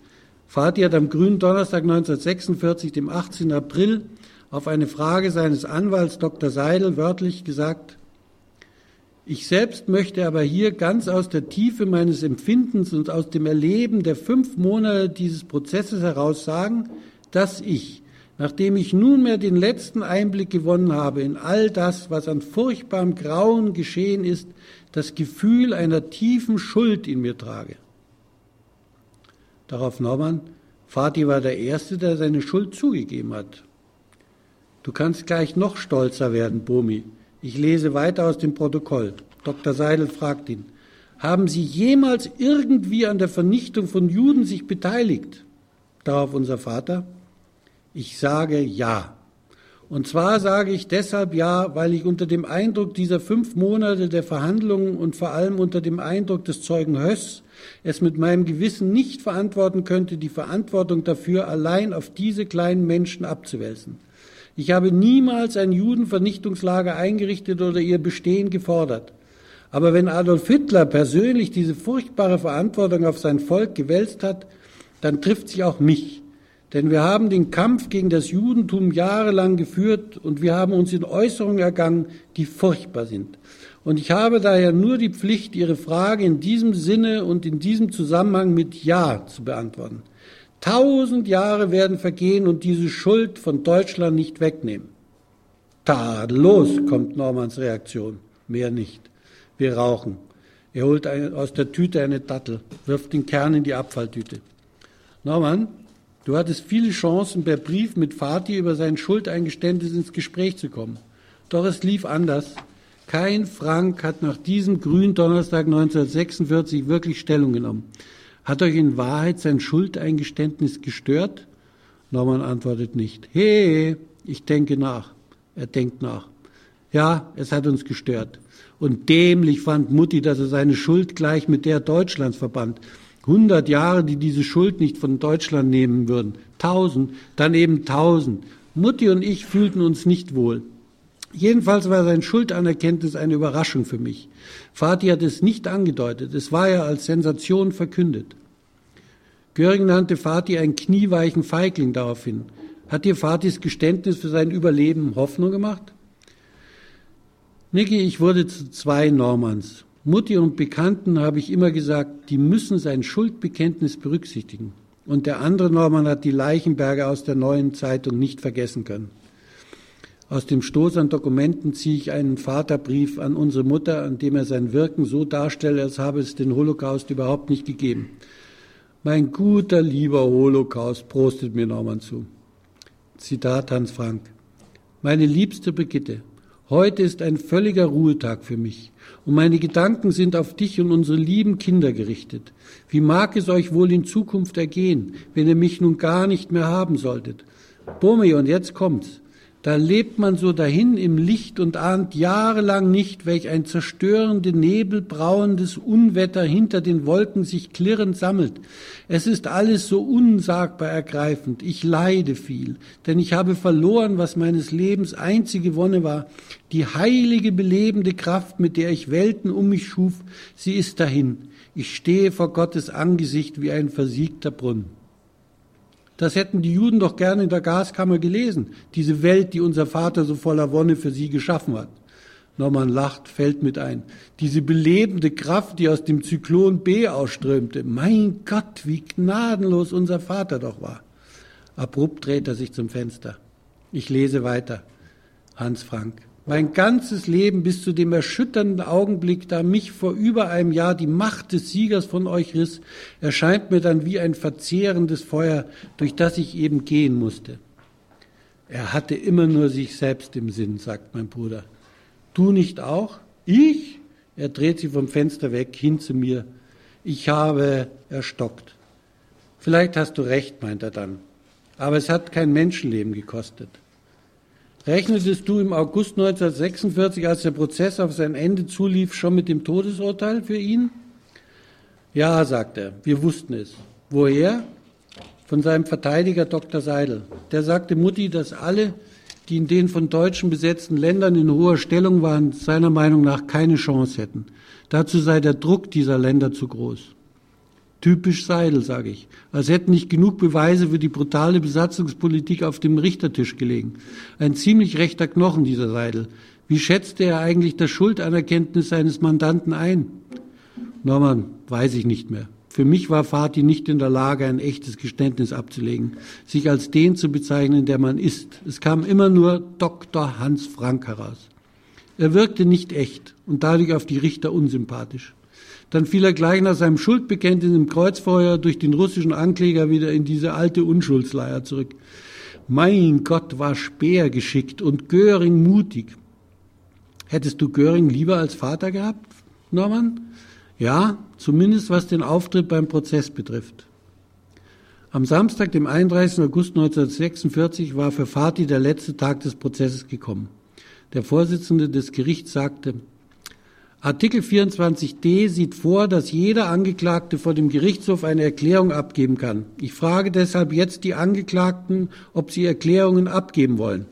Vati hat am grünen Donnerstag 1946, dem 18. April, auf eine Frage seines Anwalts Dr. Seidel wörtlich gesagt, ich selbst möchte aber hier ganz aus der Tiefe meines Empfindens und aus dem Erleben der fünf Monate dieses Prozesses heraus sagen, dass ich nachdem ich nunmehr den letzten Einblick gewonnen habe in all das, was an furchtbarem Grauen geschehen ist, das Gefühl einer tiefen Schuld in mir trage. Darauf Norman, Vati war der Erste, der seine Schuld zugegeben hat. Du kannst gleich noch stolzer werden, Bomi. Ich lese weiter aus dem Protokoll. Dr. Seidel fragt ihn, haben Sie jemals irgendwie an der Vernichtung von Juden sich beteiligt? Darauf unser Vater, ich sage ja. Und zwar sage ich deshalb ja, weil ich unter dem Eindruck dieser fünf Monate der Verhandlungen und vor allem unter dem Eindruck des Zeugen Höss es mit meinem Gewissen nicht verantworten könnte, die Verantwortung dafür allein auf diese kleinen Menschen abzuwälzen. Ich habe niemals ein Judenvernichtungslager eingerichtet oder ihr Bestehen gefordert. Aber wenn Adolf Hitler persönlich diese furchtbare Verantwortung auf sein Volk gewälzt hat, dann trifft sich auch mich. Denn wir haben den Kampf gegen das Judentum jahrelang geführt und wir haben uns in Äußerungen ergangen, die furchtbar sind. Und ich habe daher nur die Pflicht, Ihre Frage in diesem Sinne und in diesem Zusammenhang mit Ja zu beantworten. Tausend Jahre werden vergehen und diese Schuld von Deutschland nicht wegnehmen. Tadellos kommt Normans Reaktion, mehr nicht. Wir rauchen. Er holt aus der Tüte eine Dattel, wirft den Kern in die Abfalltüte. Norman, du hattest viele Chancen, per Brief mit Fatih über sein Schuldeingeständnis ins Gespräch zu kommen. Doch es lief anders. Kein Frank hat nach diesem Gründonnerstag 1946 wirklich Stellung genommen. Hat euch in Wahrheit sein Schuldeingeständnis gestört? Norman antwortet nicht. Hey, ich denke nach. Er denkt nach. Ja, es hat uns gestört. Und dämlich fand Mutti, dass er seine Schuld gleich mit der Deutschlands verband. Hundert Jahre, die diese Schuld nicht von Deutschland nehmen würden. Tausend, dann eben tausend. Mutti und ich fühlten uns nicht wohl. Jedenfalls war sein Schuldanerkenntnis eine Überraschung für mich. Vati hat es nicht angedeutet, es war ja als Sensation verkündet. Göring nannte Vati einen knieweichen Feigling daraufhin. Hat dir Vatis Geständnis für sein Überleben Hoffnung gemacht? Niki, ich wurde zu zwei Normans. Mutti und Bekannten habe ich immer gesagt, die müssen sein Schuldbekenntnis berücksichtigen. Und der andere Norman hat die Leichenberge aus der neuen Zeitung nicht vergessen können. Aus dem Stoß an Dokumenten ziehe ich einen Vaterbrief an unsere Mutter, an dem er sein Wirken so darstelle, als habe es den Holocaust überhaupt nicht gegeben. Mein guter, lieber Holocaust, prostet mir Norman zu. Zitat Hans Frank. Meine liebste Brigitte, Heute ist ein völliger Ruhetag für mich und meine Gedanken sind auf dich und unsere lieben Kinder gerichtet. Wie mag es euch wohl in Zukunft ergehen, wenn ihr mich nun gar nicht mehr haben solltet? Bomi, und jetzt kommt's. Da lebt man so dahin im Licht und ahnt jahrelang nicht, welch ein zerstörende Nebel brauendes Unwetter hinter den Wolken sich klirrend sammelt. Es ist alles so unsagbar ergreifend. Ich leide viel, denn ich habe verloren, was meines Lebens einzige Wonne war. Die heilige, belebende Kraft, mit der ich Welten um mich schuf, sie ist dahin. Ich stehe vor Gottes Angesicht wie ein versiegter Brunnen. Das hätten die Juden doch gerne in der Gaskammer gelesen, diese Welt, die unser Vater so voller Wonne für sie geschaffen hat. Norman lacht, fällt mit ein. Diese belebende Kraft, die aus dem Zyklon B ausströmte. Mein Gott, wie gnadenlos unser Vater doch war. Abrupt dreht er sich zum Fenster. Ich lese weiter. Hans Frank. Mein ganzes Leben bis zu dem erschütternden Augenblick, da mich vor über einem Jahr die Macht des Siegers von euch riss, erscheint mir dann wie ein verzehrendes Feuer, durch das ich eben gehen musste. Er hatte immer nur sich selbst im Sinn, sagt mein Bruder. Du nicht auch? Ich? Er dreht sich vom Fenster weg, hin zu mir. Ich habe erstockt. Vielleicht hast du recht, meint er dann. Aber es hat kein Menschenleben gekostet. Rechnetest du im August 1946, als der Prozess auf sein Ende zulief, schon mit dem Todesurteil für ihn? Ja, sagt er, wir wussten es. Woher? Von seinem Verteidiger Dr. Seidel. Der sagte Mutti, dass alle, die in den von Deutschen besetzten Ländern in hoher Stellung waren, seiner Meinung nach keine Chance hätten. Dazu sei der Druck dieser Länder zu groß. Typisch Seidel, sage ich. Als hätten nicht genug Beweise für die brutale Besatzungspolitik auf dem Richtertisch gelegen. Ein ziemlich rechter Knochen, dieser Seidel. Wie schätzte er eigentlich das Schuldanerkenntnis seines Mandanten ein? Norman, weiß ich nicht mehr. Für mich war Fatih nicht in der Lage, ein echtes Geständnis abzulegen, sich als den zu bezeichnen, der man ist. Es kam immer nur Dr. Hans Frank heraus. Er wirkte nicht echt und dadurch auf die Richter unsympathisch. Dann fiel er gleich nach seinem Schuldbekenntnis im Kreuzfeuer durch den russischen Ankläger wieder in diese alte Unschuldsleier zurück. Mein Gott, war Speer geschickt und Göring mutig. Hättest du Göring lieber als Vater gehabt, Norman? Ja, zumindest was den Auftritt beim Prozess betrifft. Am Samstag, dem 31. August 1946, war für Fatih der letzte Tag des Prozesses gekommen. Der Vorsitzende des Gerichts sagte, Artikel 24d sieht vor, dass jeder Angeklagte vor dem Gerichtshof eine Erklärung abgeben kann. Ich frage deshalb jetzt die Angeklagten, ob sie Erklärungen abgeben wollen.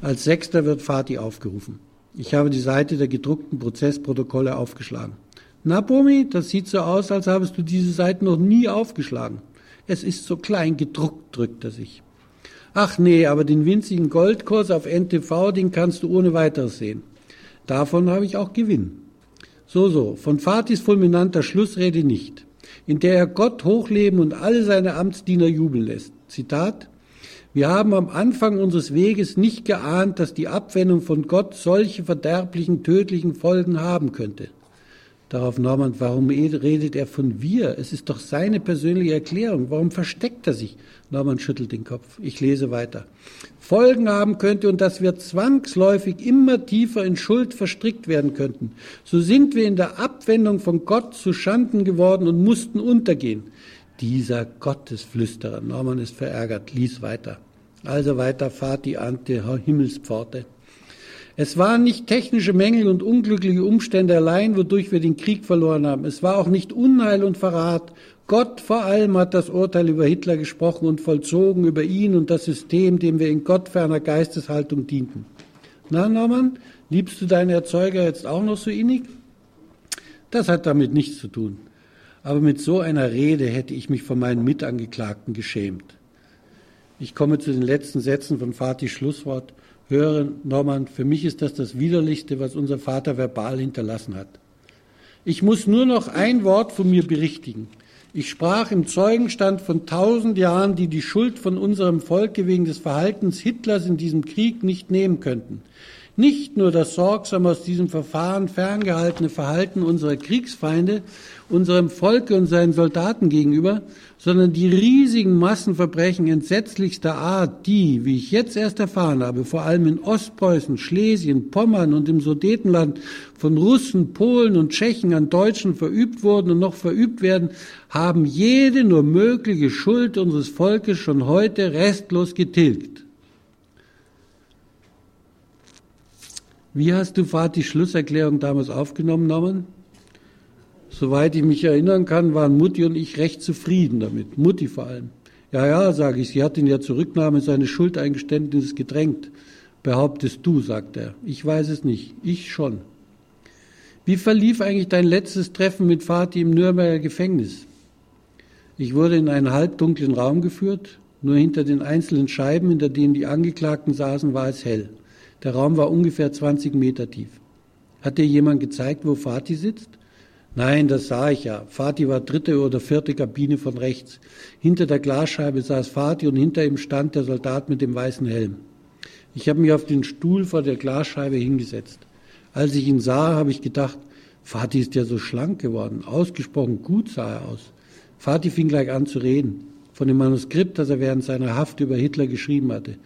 Als Sechster wird Fatih aufgerufen. Ich habe die Seite der gedruckten Prozessprotokolle aufgeschlagen. Na, Bomi, das sieht so aus, als habest du diese Seite noch nie aufgeschlagen. Es ist so klein gedruckt, drückt er sich. Ach nee, aber den winzigen Goldkurs auf NTV, den kannst du ohne weiteres sehen. Davon habe ich auch Gewinn. So, so, von Fatis fulminanter Schlussrede nicht, in der er Gott hochleben und alle seine Amtsdiener jubeln lässt. Zitat, wir haben am Anfang unseres Weges nicht geahnt, dass die Abwendung von Gott solche verderblichen, tödlichen Folgen haben könnte. Darauf Norman, warum redet er von wir? Es ist doch seine persönliche Erklärung. Warum versteckt er sich? Norman schüttelt den Kopf. Ich lese weiter. Folgen haben könnte und dass wir zwangsläufig immer tiefer in Schuld verstrickt werden könnten. So sind wir in der Abwendung von Gott zu Schanden geworden und mussten untergehen. Dieser Gottesflüsterer. Norman ist verärgert. Lies weiter. Also weiter fahrt die Ante Himmelspforte. Es waren nicht technische Mängel und unglückliche Umstände allein, wodurch wir den Krieg verloren haben. Es war auch nicht Unheil und Verrat. Gott vor allem hat das Urteil über Hitler gesprochen und vollzogen über ihn und das System, dem wir in gottferner Geisteshaltung dienten. Na, Norman, liebst du deinen Erzeuger jetzt auch noch so innig? Das hat damit nichts zu tun. Aber mit so einer Rede hätte ich mich von meinen Mitangeklagten geschämt. Ich komme zu den letzten Sätzen von Fatihs Schlusswort höre, Norman, für mich ist das das Widerlichste, was unser Vater verbal hinterlassen hat. Ich muss nur noch ein Wort von mir berichtigen. Ich sprach im Zeugenstand von tausend Jahren, die die Schuld von unserem Volke wegen des Verhaltens Hitlers in diesem Krieg nicht nehmen könnten. Nicht nur das sorgsam aus diesem Verfahren ferngehaltene Verhalten unserer Kriegsfeinde, unserem Volke und seinen Soldaten gegenüber, sondern die riesigen Massenverbrechen entsetzlichster Art, die, wie ich jetzt erst erfahren habe, vor allem in Ostpreußen, Schlesien, Pommern und im Sudetenland von Russen, Polen und Tschechen an Deutschen verübt wurden und noch verübt werden, haben jede nur mögliche Schuld unseres Volkes schon heute restlos getilgt. Wie hast du Fatihs Schlusserklärung damals aufgenommen? Soweit ich mich erinnern kann, waren Mutti und ich recht zufrieden damit. Mutti vor allem. Ja, ja, sage ich, sie hat in der Zurücknahme seine Schuldeingeständnis gedrängt. Behauptest du, sagt er. Ich weiß es nicht. Ich schon. Wie verlief eigentlich dein letztes Treffen mit Vati im Nürnberger Gefängnis? Ich wurde in einen halbdunklen Raum geführt. Nur hinter den einzelnen Scheiben, hinter denen die Angeklagten saßen, war es hell. Der Raum war ungefähr 20 Meter tief. Hat dir jemand gezeigt, wo Vati sitzt? Nein, das sah ich ja. Fatih war dritte oder vierte Kabine von rechts. Hinter der Glasscheibe saß Fatih und hinter ihm stand der Soldat mit dem weißen Helm. Ich habe mich auf den Stuhl vor der Glasscheibe hingesetzt. Als ich ihn sah, habe ich gedacht, Fatih ist ja so schlank geworden. Ausgesprochen gut sah er aus. Fatih fing gleich an zu reden. Von dem Manuskript, das er während seiner Haft über Hitler geschrieben hatte.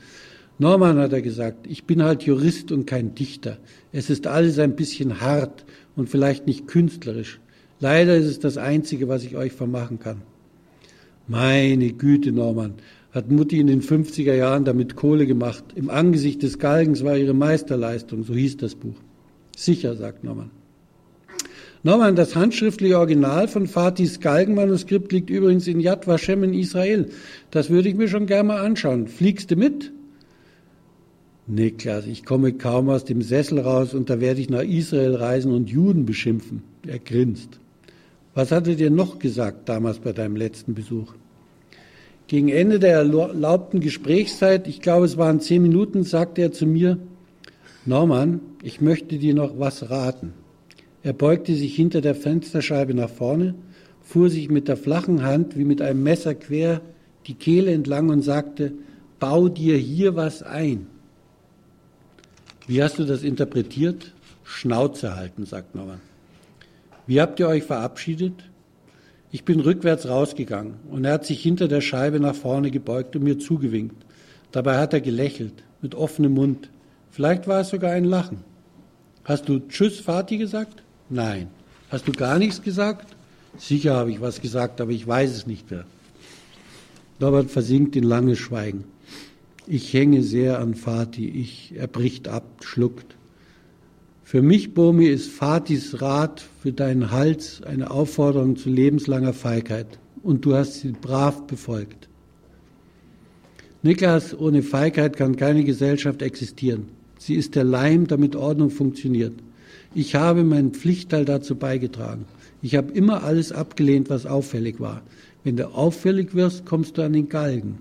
Norman hat er gesagt, ich bin halt Jurist und kein Dichter. Es ist alles ein bisschen hart und vielleicht nicht künstlerisch. Leider ist es das Einzige, was ich euch vermachen kann. Meine Güte, Norman, hat Mutti in den 50er Jahren damit Kohle gemacht. Im Angesicht des Galgens war ihre Meisterleistung, so hieß das Buch. Sicher, sagt Norman. Norman, das handschriftliche Original von Fatis Galgenmanuskript liegt übrigens in Yad Vashem in Israel. Das würde ich mir schon gerne mal anschauen. Fliegst du mit? Niklas, ich komme kaum aus dem Sessel raus und da werde ich nach Israel reisen und Juden beschimpfen. Er grinst. Was hat er dir noch gesagt damals bei deinem letzten Besuch? Gegen Ende der erlaubten Gesprächszeit, ich glaube es waren zehn Minuten, sagte er zu mir, Norman, ich möchte dir noch was raten. Er beugte sich hinter der Fensterscheibe nach vorne, fuhr sich mit der flachen Hand wie mit einem Messer quer die Kehle entlang und sagte, bau dir hier was ein. Wie hast du das interpretiert? Schnauze halten, sagt Norman. Wie habt ihr euch verabschiedet? Ich bin rückwärts rausgegangen und er hat sich hinter der Scheibe nach vorne gebeugt und mir zugewinkt. Dabei hat er gelächelt, mit offenem Mund. Vielleicht war es sogar ein Lachen. Hast du Tschüss, Vati gesagt? Nein. Hast du gar nichts gesagt? Sicher habe ich was gesagt, aber ich weiß es nicht mehr. Norbert versinkt in langes Schweigen. Ich hänge sehr an Vati. Ich, er bricht ab, schluckt. Für mich, Bomi, ist Fatis Rat für deinen Hals eine Aufforderung zu lebenslanger Feigheit. Und du hast sie brav befolgt. Niklas, ohne Feigheit kann keine Gesellschaft existieren. Sie ist der Leim, damit Ordnung funktioniert. Ich habe meinen Pflichtteil dazu beigetragen. Ich habe immer alles abgelehnt, was auffällig war. Wenn du auffällig wirst, kommst du an den Galgen.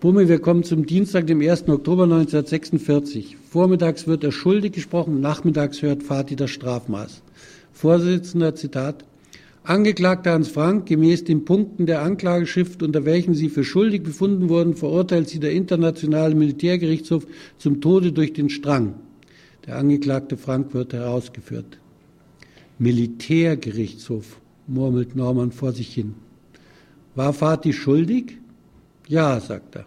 Bumme, wir kommen zum Dienstag, dem 1. Oktober 1946. Vormittags wird er schuldig gesprochen, nachmittags hört Vati das Strafmaß. Vorsitzender, Zitat, Angeklagter Hans Frank, gemäß den Punkten der Anklageschrift, unter welchen Sie für schuldig befunden wurden, verurteilt Sie der Internationale Militärgerichtshof zum Tode durch den Strang. Der Angeklagte Frank wird herausgeführt. Militärgerichtshof, murmelt Norman vor sich hin. War Vati schuldig? Ja, sagt er.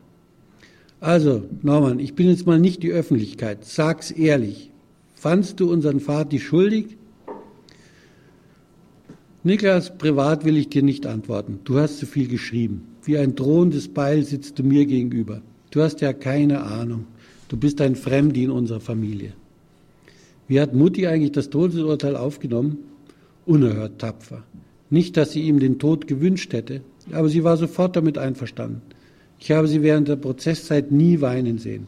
Also, Norman, ich bin jetzt mal nicht die Öffentlichkeit. Sag's ehrlich. Fandst du unseren Vati schuldig? Niklas, privat will ich dir nicht antworten. Du hast zu viel geschrieben. Wie ein drohendes Beil sitzt du mir gegenüber. Du hast ja keine Ahnung. Du bist ein Fremdi in unserer Familie. Wie hat Mutti eigentlich das Todesurteil aufgenommen? Unerhört tapfer. Nicht, dass sie ihm den Tod gewünscht hätte, aber sie war sofort damit einverstanden. Ich habe sie während der Prozesszeit nie weinen sehen.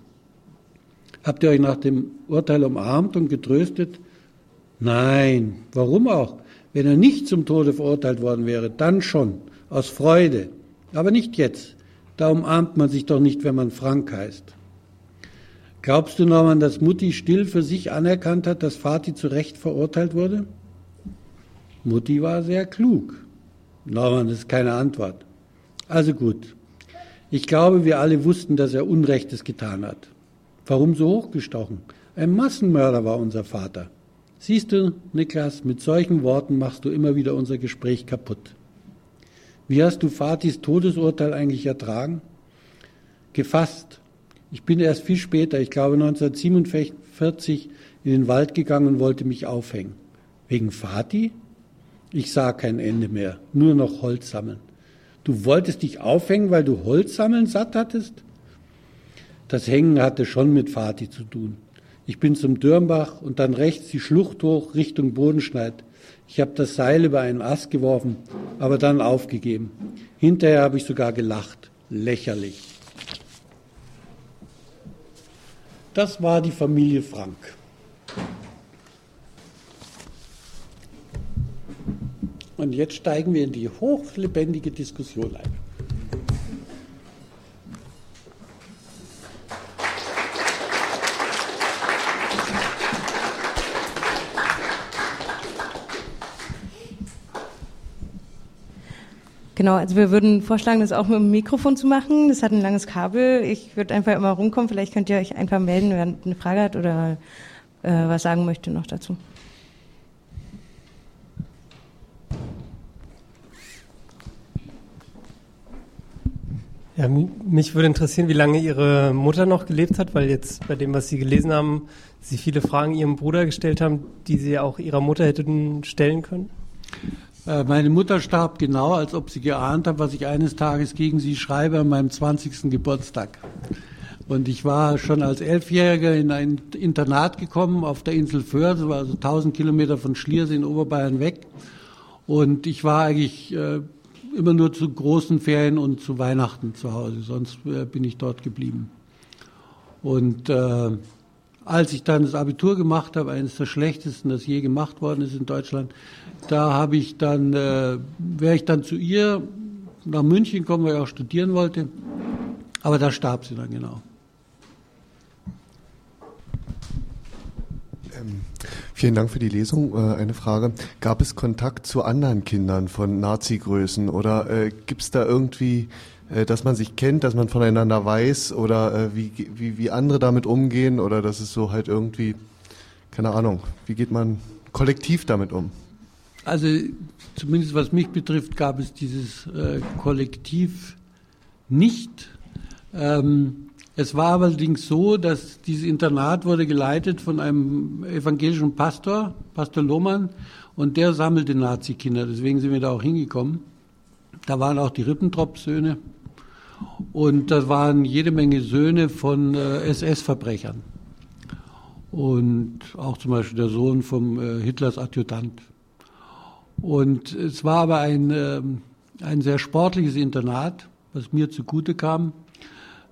Habt ihr euch nach dem Urteil umarmt und getröstet? Nein. Warum auch? Wenn er nicht zum Tode verurteilt worden wäre, dann schon, aus Freude. Aber nicht jetzt. Da umarmt man sich doch nicht, wenn man Frank heißt. Glaubst du, Norman, dass Mutti still für sich anerkannt hat, dass Vati zu Recht verurteilt wurde? Mutti war sehr klug. Norman, das ist keine Antwort. Also gut. Ich glaube, wir alle wussten, dass er Unrechtes getan hat. Warum so hochgestochen? Ein Massenmörder war unser Vater. Siehst du, Niklas, mit solchen Worten machst du immer wieder unser Gespräch kaputt. Wie hast du Fatis Todesurteil eigentlich ertragen? Gefasst. Ich bin erst viel später, ich glaube 1947, in den Wald gegangen und wollte mich aufhängen. Wegen Fati? Ich sah kein Ende mehr, nur noch Holz sammeln. Du wolltest dich aufhängen, weil du Holz sammeln satt hattest? Das Hängen hatte schon mit Fati zu tun. Ich bin zum Dürmbach und dann rechts die Schlucht hoch Richtung Bodenschneid. Ich habe das Seil über einen Ast geworfen, aber dann aufgegeben. Hinterher habe ich sogar gelacht. Lächerlich. Das war die Familie Frank. Und jetzt steigen wir in die hochlebendige Diskussion ein. Genau, also wir würden vorschlagen, das auch mit dem Mikrofon zu machen. Das hat ein langes Kabel. Ich würde einfach immer rumkommen. Vielleicht könnt ihr euch einfach melden, wer eine Frage hat oder äh, was sagen möchte noch dazu. Ja, mich würde interessieren, wie lange Ihre Mutter noch gelebt hat, weil jetzt bei dem, was Sie gelesen haben, Sie viele Fragen Ihrem Bruder gestellt haben, die Sie auch Ihrer Mutter hätten stellen können. Äh, meine Mutter starb genau, als ob sie geahnt hat, was ich eines Tages gegen sie schreibe an meinem 20. Geburtstag. Und ich war schon als Elfjähriger in ein Internat gekommen auf der Insel Föhr, das war also 1000 Kilometer von Schliers in Oberbayern weg. Und ich war eigentlich äh, immer nur zu großen Ferien und zu Weihnachten zu Hause, sonst äh, bin ich dort geblieben. Und äh, als ich dann das Abitur gemacht habe, eines der schlechtesten, das je gemacht worden ist in Deutschland, da habe ich dann, äh, wäre ich dann zu ihr nach München gekommen, weil ich auch studieren wollte. Aber da starb sie dann genau. Ähm, vielen Dank für die Lesung. Äh, eine Frage. Gab es Kontakt zu anderen Kindern von Nazi-Größen oder äh, gibt es da irgendwie äh, dass man sich kennt, dass man voneinander weiß oder äh, wie, wie, wie andere damit umgehen oder dass es so halt irgendwie, keine Ahnung, wie geht man kollektiv damit um? Also zumindest was mich betrifft, gab es dieses äh, Kollektiv nicht. Ähm, es war allerdings so, dass dieses Internat wurde geleitet von einem evangelischen Pastor, Pastor Lohmann, und der sammelte Nazi-Kinder. Deswegen sind wir da auch hingekommen. Da waren auch die Rippentrop-Söhne und da waren jede Menge Söhne von äh, SS-Verbrechern. Und auch zum Beispiel der Sohn vom äh, Hitlers Adjutant. Und es war aber ein, äh, ein sehr sportliches Internat, was mir zugute kam.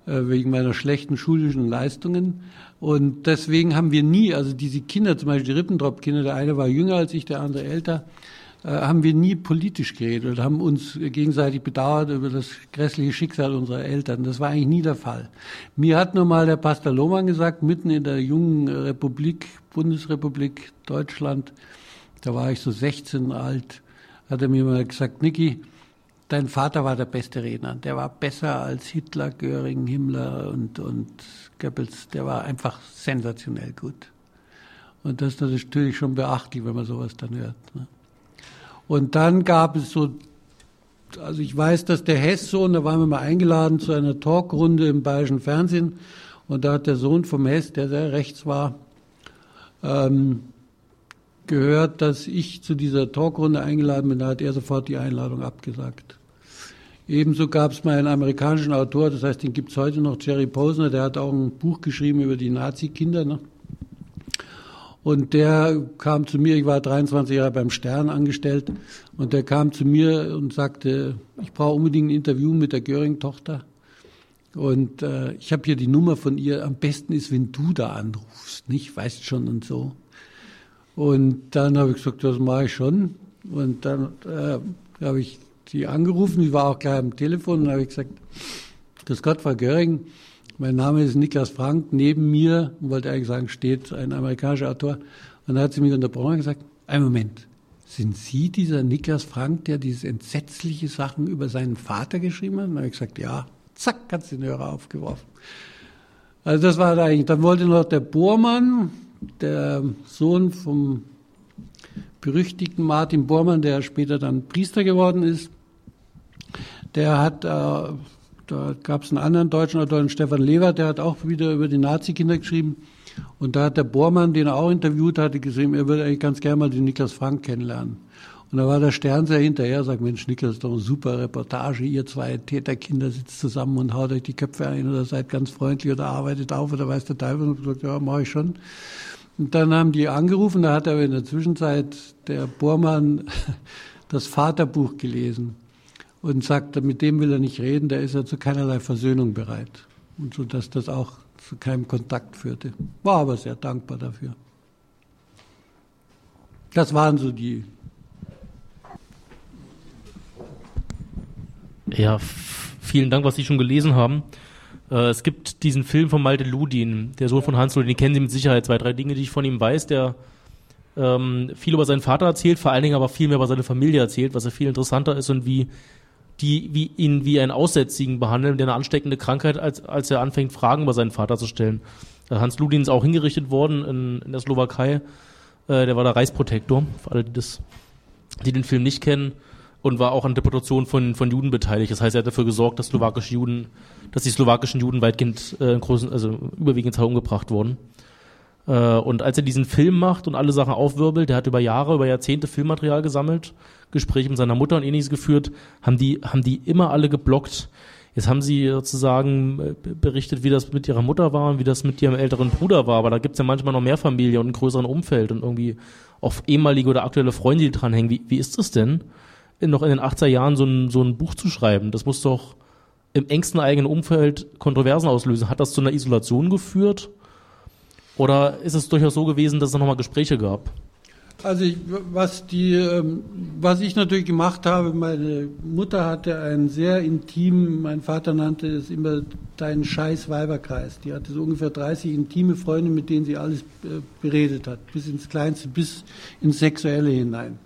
Äh, wegen meiner schlechten schulischen Leistungen. Und deswegen haben wir nie, also diese Kinder, zum Beispiel die Rippentrop-Kinder, der eine war jünger als ich, der andere älter, äh, haben wir nie politisch geredet und haben uns gegenseitig bedauert über das grässliche Schicksal unserer Eltern. Das war eigentlich nie der Fall. Mir hat nur mal der Pastor Lohmann gesagt, mitten in der jungen Republik, Bundesrepublik Deutschland, da war ich so 16 alt, hat er mir mal gesagt, Niki, dein Vater war der beste Redner. Der war besser als Hitler, Göring, Himmler und, und Goebbels. Der war einfach sensationell gut. Und das ist natürlich schon beachtlich, wenn man sowas dann hört. Ne? Und dann gab es so, also ich weiß, dass der Hess-Sohn, da waren wir mal eingeladen zu einer Talkrunde im bayerischen Fernsehen. Und da hat der Sohn vom Hess, der sehr rechts war, ähm, gehört, dass ich zu dieser Talkrunde eingeladen bin. Da hat er sofort die Einladung abgesagt. Ebenso gab es mal einen amerikanischen Autor, das heißt, den gibt es heute noch, Jerry Posner, der hat auch ein Buch geschrieben über die Nazi-Kinder. Ne? Und der kam zu mir, ich war 23 Jahre beim Stern angestellt, und der kam zu mir und sagte, ich brauche unbedingt ein Interview mit der Göring-Tochter. Und äh, ich habe hier die Nummer von ihr. Am besten ist, wenn du da anrufst, nicht? Weißt schon und so. Und dann habe ich gesagt, das mache ich schon. Und dann äh, habe ich sie angerufen, die war auch gleich am Telefon und habe ich gesagt, das Gott, Frau Göring, mein Name ist Niklas Frank, neben mir, wollte eigentlich sagen, steht ein amerikanischer Autor. Und dann hat sie mich unterbrochen und gesagt, ein Moment, sind Sie dieser Niklas Frank, der diese entsetzliche Sachen über seinen Vater geschrieben hat? Und dann habe ich gesagt, ja, zack, hat sie den Hörer aufgeworfen. Also das war da eigentlich. Dann wollte noch der Bormann, der Sohn vom berüchtigten Martin Bormann, der später dann Priester geworden ist, der hat, äh, da gab es einen anderen deutschen Autor, Stefan Lever, der hat auch wieder über die Nazi-Kinder geschrieben. Und da hat der Bormann, den er auch interviewt hatte, geschrieben, er würde eigentlich ganz gerne mal den Niklas Frank kennenlernen. Und da war der Stern sehr hinterher, sagt, Mensch, Niklas, ist doch eine super Reportage. Ihr zwei Täterkinder sitzt zusammen und haut euch die Köpfe ein oder seid ganz freundlich oder arbeitet auf oder weiß der Teufel. Und gesagt, ja, mache ich schon. Und dann haben die angerufen, da hat aber in der Zwischenzeit der Bormann das Vaterbuch gelesen und sagt, mit dem will er nicht reden, der ist ja zu keinerlei Versöhnung bereit. Und so, dass das auch zu keinem Kontakt führte. War aber sehr dankbar dafür. Das waren so die. Ja, vielen Dank, was Sie schon gelesen haben. Äh, es gibt diesen Film von Malte Ludin, der Sohn von Hans Ludin, den kennen Sie mit Sicherheit. Zwei, drei Dinge, die ich von ihm weiß. Der ähm, viel über seinen Vater erzählt, vor allen Dingen aber viel mehr über seine Familie erzählt, was ja viel interessanter ist und wie die wie ihn wie einen Aussätzigen behandeln, der eine ansteckende Krankheit, als, als er anfängt, Fragen über seinen Vater zu stellen. Äh, Hans Ludin ist auch hingerichtet worden in, in der Slowakei. Äh, der war der Reichsprotektor, für alle, die, das, die den Film nicht kennen, und war auch an Deportation von, von Juden beteiligt. Das heißt, er hat dafür gesorgt, dass slowakische Juden, dass die slowakischen Juden weitgehend äh, großen, also überwiegend Zahl umgebracht wurden. Äh, und als er diesen Film macht und alle Sachen aufwirbelt, der hat über Jahre, über Jahrzehnte Filmmaterial gesammelt, Gespräche mit seiner Mutter und ähnliches geführt, haben die, haben die immer alle geblockt. Jetzt haben sie sozusagen äh, berichtet, wie das mit ihrer Mutter war und wie das mit ihrem älteren Bruder war. Aber da gibt's ja manchmal noch mehr Familie und einen größeren Umfeld und irgendwie auch ehemalige oder aktuelle Freunde, die dranhängen. Wie, wie ist das denn, noch in den 80er Jahren so ein, so ein Buch zu schreiben? Das muss doch im engsten eigenen Umfeld Kontroversen auslösen. Hat das zu einer Isolation geführt? Oder ist es durchaus so gewesen, dass es nochmal Gespräche gab? Also ich, was die, ähm, was ich natürlich gemacht habe, meine Mutter hatte einen sehr intimen, mein Vater nannte es immer deinen scheiß Weiberkreis. Die hatte so ungefähr 30 intime Freunde, mit denen sie alles äh, beredet hat, bis ins Kleinste, bis ins Sexuelle hinein.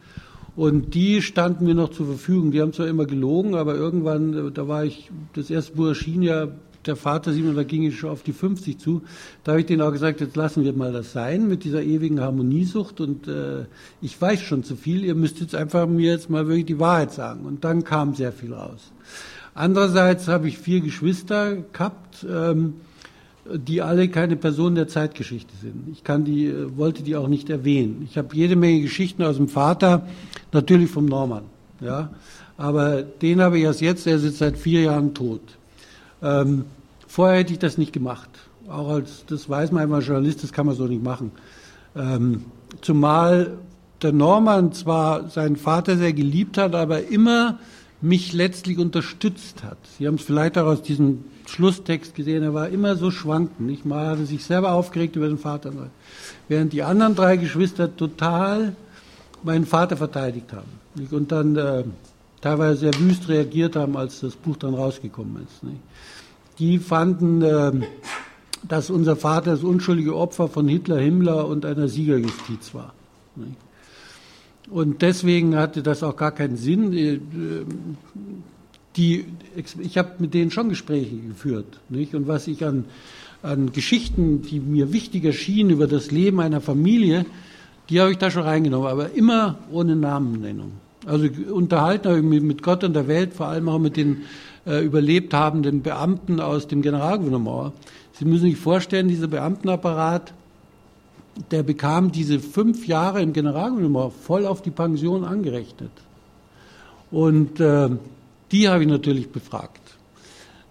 Und die standen mir noch zur Verfügung. Die haben zwar immer gelogen, aber irgendwann, äh, da war ich, das erste Buch erschien ja der Vater Simon, da ging ich schon auf die 50 zu. Da habe ich denen auch gesagt, jetzt lassen wir mal das sein mit dieser ewigen Harmoniesucht und äh, ich weiß schon zu viel, ihr müsst jetzt einfach mir jetzt mal wirklich die Wahrheit sagen. Und dann kam sehr viel raus. Andererseits habe ich vier Geschwister gehabt, ähm, die alle keine Personen der Zeitgeschichte sind. Ich kann die, äh, wollte die auch nicht erwähnen. Ich habe jede Menge Geschichten aus dem Vater, natürlich vom Norman, ja. Aber den habe ich erst jetzt, er sitzt seit vier Jahren tot. Ähm, vorher hätte ich das nicht gemacht. Auch als, das weiß man als Journalist, das kann man so nicht machen. Ähm, zumal der Norman zwar seinen Vater sehr geliebt hat, aber immer mich letztlich unterstützt hat. Sie haben es vielleicht auch aus diesem Schlusstext gesehen, er war immer so schwankend. Nicht mal er sich selber aufgeregt über den Vater, während die anderen drei Geschwister total meinen Vater verteidigt haben. Und dann äh, teilweise sehr wüst reagiert haben, als das Buch dann rausgekommen ist. Nicht? Die fanden, äh, dass unser Vater das unschuldige Opfer von Hitler, Himmler und einer Siegerjustiz war. Nicht? Und deswegen hatte das auch gar keinen Sinn. Äh, die, ich habe mit denen schon Gespräche geführt. Nicht? Und was ich an, an Geschichten, die mir wichtig erschienen über das Leben einer Familie, die habe ich da schon reingenommen, aber immer ohne Namennennung. Also unterhalten habe ich mich mit Gott und der Welt, vor allem auch mit den äh, überlebt habenden Beamten aus dem Generalgouvernement. Sie müssen sich vorstellen, dieser Beamtenapparat, der bekam diese fünf Jahre im Generalgouvernement voll auf die Pension angerechnet. Und äh, die habe ich natürlich befragt.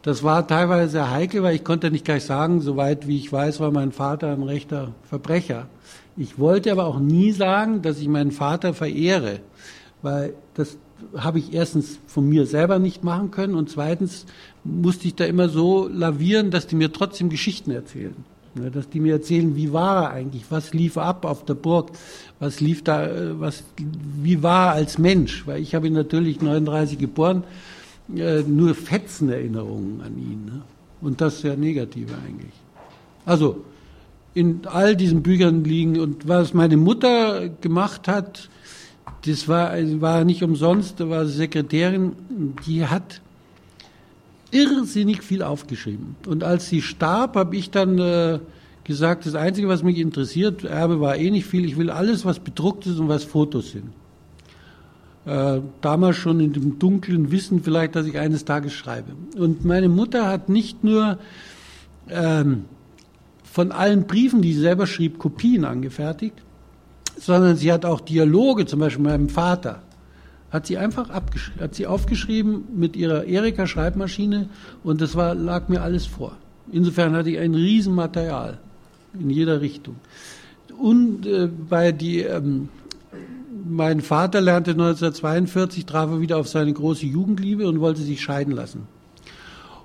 Das war teilweise sehr heikel, weil ich konnte nicht gleich sagen, soweit wie ich weiß, war mein Vater ein rechter Verbrecher. Ich wollte aber auch nie sagen, dass ich meinen Vater verehre, weil das habe ich erstens von mir selber nicht machen können und zweitens musste ich da immer so lavieren, dass die mir trotzdem Geschichten erzählen. Dass die mir erzählen, wie war er eigentlich, was lief ab auf der Burg, was lief da, äh, was, wie war er als Mensch, weil ich habe ihn natürlich 39 geboren, äh, nur Fetzenerinnerungen an ihn. Ne? Und das sehr negative eigentlich. Also, in all diesen Büchern liegen und was meine Mutter gemacht hat, das war, war nicht umsonst, da war Sekretärin, die hat irrsinnig viel aufgeschrieben. Und als sie starb, habe ich dann äh, gesagt, das Einzige, was mich interessiert, Erbe war eh nicht viel, ich will alles, was bedruckt ist und was Fotos sind. Äh, damals schon in dem dunklen Wissen vielleicht, dass ich eines Tages schreibe. Und meine Mutter hat nicht nur ähm, von allen Briefen, die sie selber schrieb, Kopien angefertigt, sondern sie hat auch Dialoge, zum Beispiel mit meinem Vater, hat sie einfach hat sie aufgeschrieben mit ihrer Erika-Schreibmaschine und das war, lag mir alles vor. Insofern hatte ich ein Riesenmaterial in jeder Richtung. Und äh, bei die, ähm, mein Vater lernte 1942, traf er wieder auf seine große Jugendliebe und wollte sich scheiden lassen.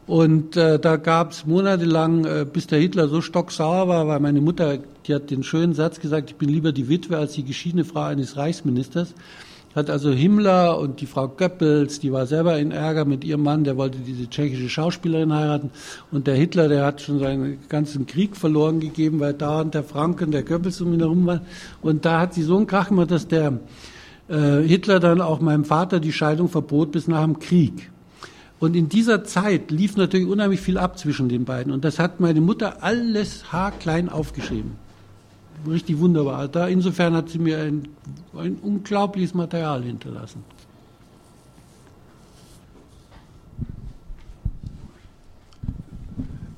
Und äh, da gab es monatelang, äh, bis der Hitler so stocksauer war, weil meine Mutter, die hat den schönen Satz gesagt, ich bin lieber die Witwe als die geschiedene Frau eines Reichsministers. Hat also Himmler und die Frau Goebbels, die war selber in Ärger mit ihrem Mann, der wollte diese tschechische Schauspielerin heiraten. Und der Hitler, der hat schon seinen ganzen Krieg verloren gegeben, weil dauernd der Franken, der Goebbels um ihn herum war. Und da hat sie so einen Krach gemacht, dass der äh, Hitler dann auch meinem Vater die Scheidung verbot bis nach dem Krieg. Und in dieser Zeit lief natürlich unheimlich viel ab zwischen den beiden. Und das hat meine Mutter alles haarklein aufgeschrieben. Richtig wunderbar. Da insofern hat sie mir ein, ein unglaubliches Material hinterlassen.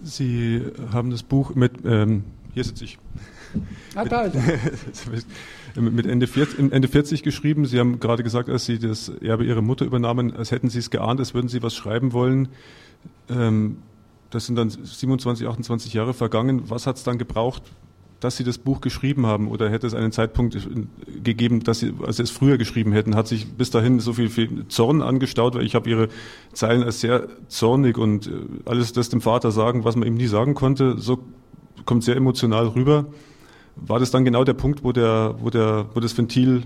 Sie haben das Buch mit, ähm, hier sitze ich. Ah, da ist er. mit Ende 40, Ende 40 geschrieben. Sie haben gerade gesagt, als Sie das Erbe Ihrer Mutter übernahmen, als hätten Sie es geahnt, als würden Sie was schreiben wollen. Ähm, das sind dann 27, 28 Jahre vergangen. Was hat es dann gebraucht, dass Sie das Buch geschrieben haben? Oder hätte es einen Zeitpunkt gegeben, dass Sie, als Sie es früher geschrieben hätten? Hat sich bis dahin so viel, viel Zorn angestaut? Weil ich habe Ihre Zeilen als sehr zornig und äh, alles das dem Vater sagen, was man ihm nie sagen konnte, so kommt sehr emotional rüber war das dann genau der Punkt, wo, der, wo, der, wo das Ventil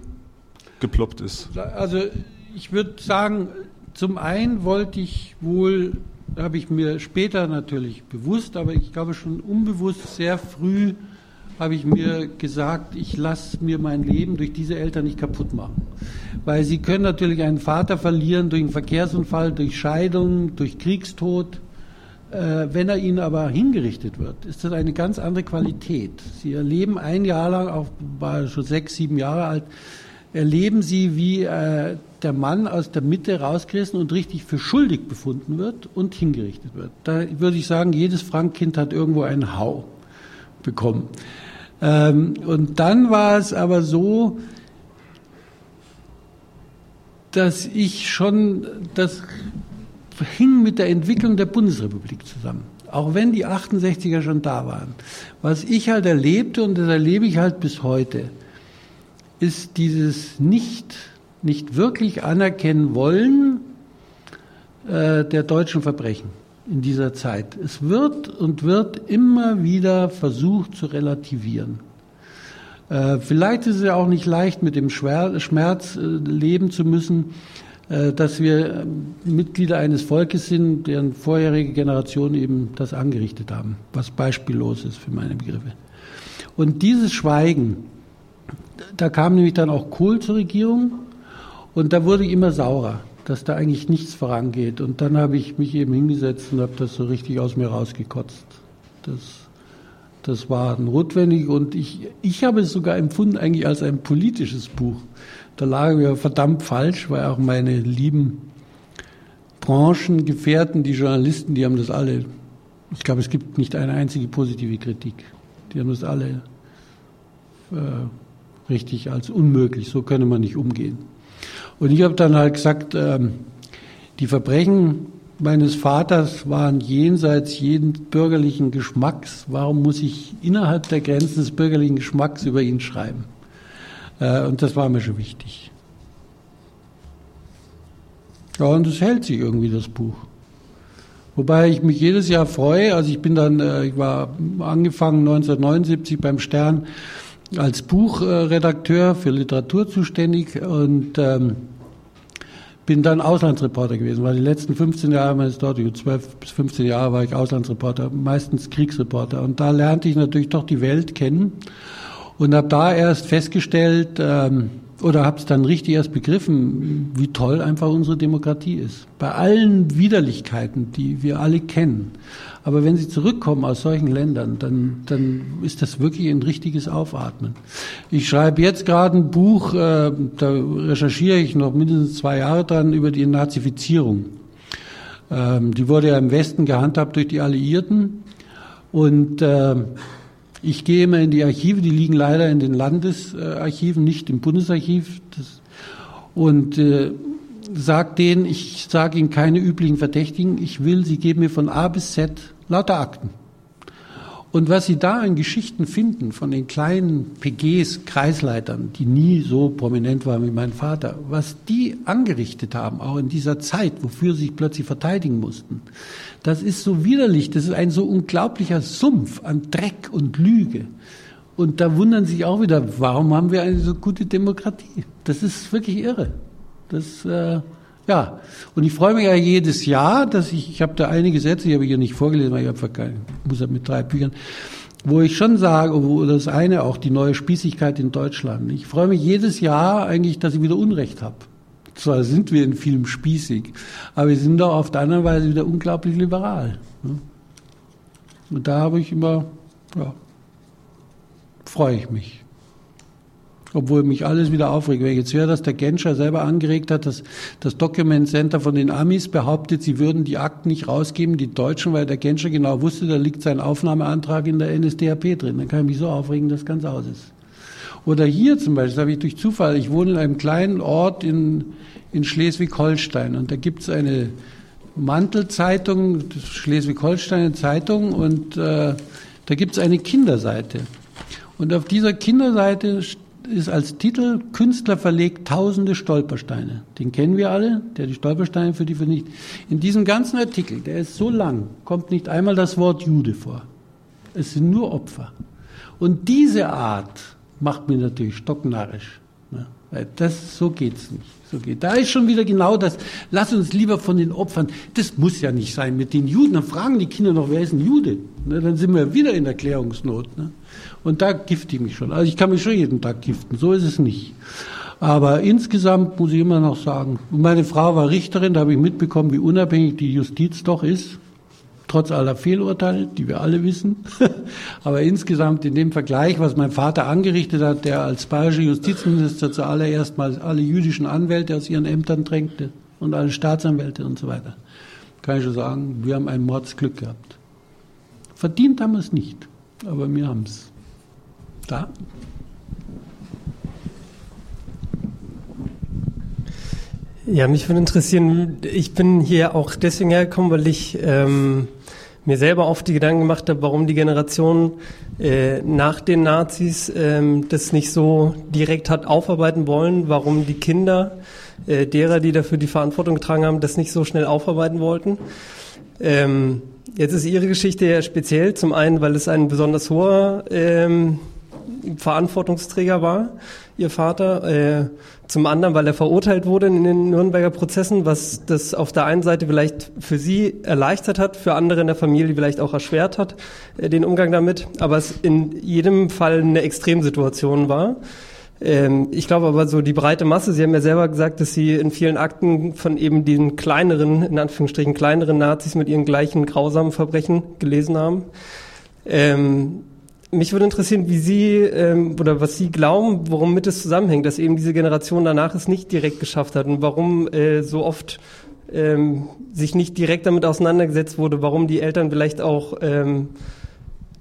geploppt ist? Also ich würde sagen, zum einen wollte ich wohl, habe ich mir später natürlich bewusst, aber ich glaube schon unbewusst sehr früh habe ich mir gesagt, ich lasse mir mein Leben durch diese Eltern nicht kaputt machen. Weil sie können natürlich einen Vater verlieren durch einen Verkehrsunfall, durch Scheidung, durch Kriegstod. Äh, wenn er ihnen aber hingerichtet wird, ist das eine ganz andere Qualität. Sie erleben ein Jahr lang, auch war schon sechs, sieben Jahre alt, erleben sie, wie äh, der Mann aus der Mitte rausgerissen und richtig für schuldig befunden wird und hingerichtet wird. Da würde ich sagen, jedes Frankkind hat irgendwo einen Hau bekommen. Ähm, und dann war es aber so, dass ich schon das hing mit der Entwicklung der Bundesrepublik zusammen. Auch wenn die 68er schon da waren. Was ich halt erlebte, und das erlebe ich halt bis heute, ist dieses nicht, nicht wirklich anerkennen wollen, äh, der deutschen Verbrechen in dieser Zeit. Es wird und wird immer wieder versucht zu relativieren. Äh, vielleicht ist es ja auch nicht leicht, mit dem Schmerz äh, leben zu müssen, dass wir Mitglieder eines Volkes sind, deren vorherige Generationen eben das angerichtet haben, was beispiellos ist für meine Begriffe. Und dieses Schweigen, da kam nämlich dann auch Kohl zur Regierung und da wurde ich immer saurer, dass da eigentlich nichts vorangeht. Und dann habe ich mich eben hingesetzt und habe das so richtig aus mir rausgekotzt. Das das war notwendig und ich, ich habe es sogar empfunden eigentlich als ein politisches Buch. Da lagen wir verdammt falsch, weil auch meine lieben Branchengefährten, die Journalisten, die haben das alle, ich glaube, es gibt nicht eine einzige positive Kritik. Die haben das alle äh, richtig als unmöglich, so könne man nicht umgehen. Und ich habe dann halt gesagt, ähm, die Verbrechen meines Vaters waren jenseits jeden bürgerlichen Geschmacks. Warum muss ich innerhalb der Grenzen des bürgerlichen Geschmacks über ihn schreiben? Äh, und das war mir schon wichtig. Ja, und es hält sich irgendwie, das Buch. Wobei ich mich jedes Jahr freue, also ich bin dann, äh, ich war angefangen 1979 beim Stern als Buchredakteur für Literatur zuständig und ähm, bin dann Auslandsreporter gewesen, weil die letzten 15 Jahre meines dort, 12 bis 15 Jahre war ich Auslandsreporter, meistens Kriegsreporter. Und da lernte ich natürlich doch die Welt kennen und habe da erst festgestellt, ähm, oder habe es dann richtig erst begriffen, wie toll einfach unsere Demokratie ist. Bei allen Widerlichkeiten, die wir alle kennen. Aber wenn sie zurückkommen aus solchen Ländern, dann, dann ist das wirklich ein richtiges Aufatmen. Ich schreibe jetzt gerade ein Buch, äh, da recherchiere ich noch mindestens zwei Jahre dran über die Nazifizierung. Ähm, die wurde ja im Westen gehandhabt durch die Alliierten und äh, ich gehe immer in die Archive, die liegen leider in den Landesarchiven, nicht im Bundesarchiv. Das, und äh, sage denen, ich sage ihnen keine üblichen Verdächtigen, ich will, sie geben mir von A bis Z lauter Akten. Und was Sie da an Geschichten finden von den kleinen PGs, Kreisleitern, die nie so prominent waren wie mein Vater, was die angerichtet haben, auch in dieser Zeit, wofür sie sich plötzlich verteidigen mussten, das ist so widerlich, das ist ein so unglaublicher Sumpf an Dreck und Lüge. Und da wundern sich auch wieder, warum haben wir eine so gute Demokratie? Das ist wirklich irre. Das, äh, ja, und ich freue mich ja jedes Jahr, dass ich, ich habe da einige Sätze, die habe ich ja nicht vorgelesen, weil ich einfach kein, muss ja mit drei Büchern, wo ich schon sage, wo das eine auch die neue Spießigkeit in Deutschland. Ich freue mich jedes Jahr eigentlich, dass ich wieder Unrecht habe. Zwar sind wir in vielem spießig, aber wir sind doch auf der anderen Weise wieder unglaublich liberal. Ne? Und da habe ich immer, ja, freue ich mich obwohl mich alles wieder aufregt. Wenn ich jetzt höre, dass der Genscher selber angeregt hat, dass das Document Center von den Amis behauptet, sie würden die Akten nicht rausgeben, die Deutschen, weil der Genscher genau wusste, da liegt sein Aufnahmeantrag in der NSDAP drin. Dann kann ich mich so aufregen, dass ganz aus ist. Oder hier zum Beispiel, das habe ich durch Zufall, ich wohne in einem kleinen Ort in, in Schleswig-Holstein und da gibt es eine Mantelzeitung, Schleswig-Holstein Zeitung und äh, da gibt es eine Kinderseite. Und auf dieser Kinderseite ist als Titel Künstler verlegt tausende Stolpersteine. Den kennen wir alle, der die Stolpersteine für die vernichtet. In diesem ganzen Artikel, der ist so lang, kommt nicht einmal das Wort Jude vor. Es sind nur Opfer. Und diese Art macht mir natürlich stocknarrisch. Ne? Das, so geht's nicht. So geht. Da ist schon wieder genau das. Lass uns lieber von den Opfern. Das muss ja nicht sein mit den Juden. Dann fragen die Kinder noch, wer ist ein Jude? Ne? Dann sind wir wieder in Erklärungsnot. Ne? Und da gifte ich mich schon. Also ich kann mich schon jeden Tag giften, so ist es nicht. Aber insgesamt muss ich immer noch sagen, meine Frau war Richterin, da habe ich mitbekommen, wie unabhängig die Justiz doch ist, trotz aller Fehlurteile, die wir alle wissen. Aber insgesamt in dem Vergleich, was mein Vater angerichtet hat, der als bayerischer Justizminister zuallererst mal alle jüdischen Anwälte aus ihren Ämtern drängte und alle Staatsanwälte und so weiter, kann ich schon sagen, wir haben ein Mordsglück gehabt. Verdient haben wir es nicht, aber wir haben es. Da. Ja, mich würde interessieren, ich bin hier auch deswegen hergekommen, weil ich ähm, mir selber oft die Gedanken gemacht habe, warum die Generation äh, nach den Nazis ähm, das nicht so direkt hat aufarbeiten wollen, warum die Kinder äh, derer, die dafür die Verantwortung getragen haben, das nicht so schnell aufarbeiten wollten. Ähm, jetzt ist Ihre Geschichte ja speziell, zum einen, weil es ein besonders hoher ähm, Verantwortungsträger war, Ihr Vater. Äh, zum anderen, weil er verurteilt wurde in den Nürnberger Prozessen, was das auf der einen Seite vielleicht für Sie erleichtert hat, für andere in der Familie vielleicht auch erschwert hat, äh, den Umgang damit. Aber es in jedem Fall eine Extremsituation war. Ähm, ich glaube aber so die breite Masse, Sie haben ja selber gesagt, dass Sie in vielen Akten von eben den kleineren, in Anführungsstrichen kleineren Nazis mit ihren gleichen grausamen Verbrechen gelesen haben. Ähm, mich würde interessieren, wie Sie ähm, oder was Sie glauben, warum mit es zusammenhängt, dass eben diese Generation danach es nicht direkt geschafft hat und warum äh, so oft ähm, sich nicht direkt damit auseinandergesetzt wurde, warum die Eltern vielleicht auch ähm,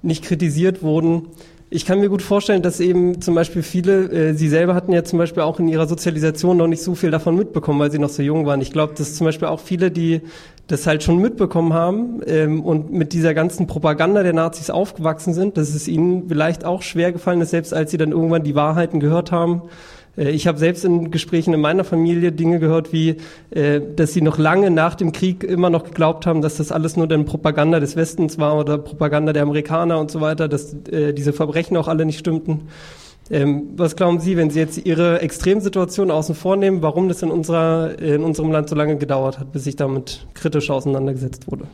nicht kritisiert wurden ich kann mir gut vorstellen, dass eben zum Beispiel viele, äh, Sie selber hatten ja zum Beispiel auch in Ihrer Sozialisation noch nicht so viel davon mitbekommen, weil Sie noch so jung waren. Ich glaube, dass zum Beispiel auch viele, die das halt schon mitbekommen haben ähm, und mit dieser ganzen Propaganda der Nazis aufgewachsen sind, dass es ihnen vielleicht auch schwer gefallen ist, selbst als sie dann irgendwann die Wahrheiten gehört haben, ich habe selbst in Gesprächen in meiner Familie Dinge gehört, wie, äh, dass sie noch lange nach dem Krieg immer noch geglaubt haben, dass das alles nur dann Propaganda des Westens war oder Propaganda der Amerikaner und so weiter, dass äh, diese Verbrechen auch alle nicht stimmten. Ähm, was glauben Sie, wenn Sie jetzt Ihre Extremsituation außen vor nehmen, warum das in, unserer, in unserem Land so lange gedauert hat, bis sich damit kritisch auseinandergesetzt wurde?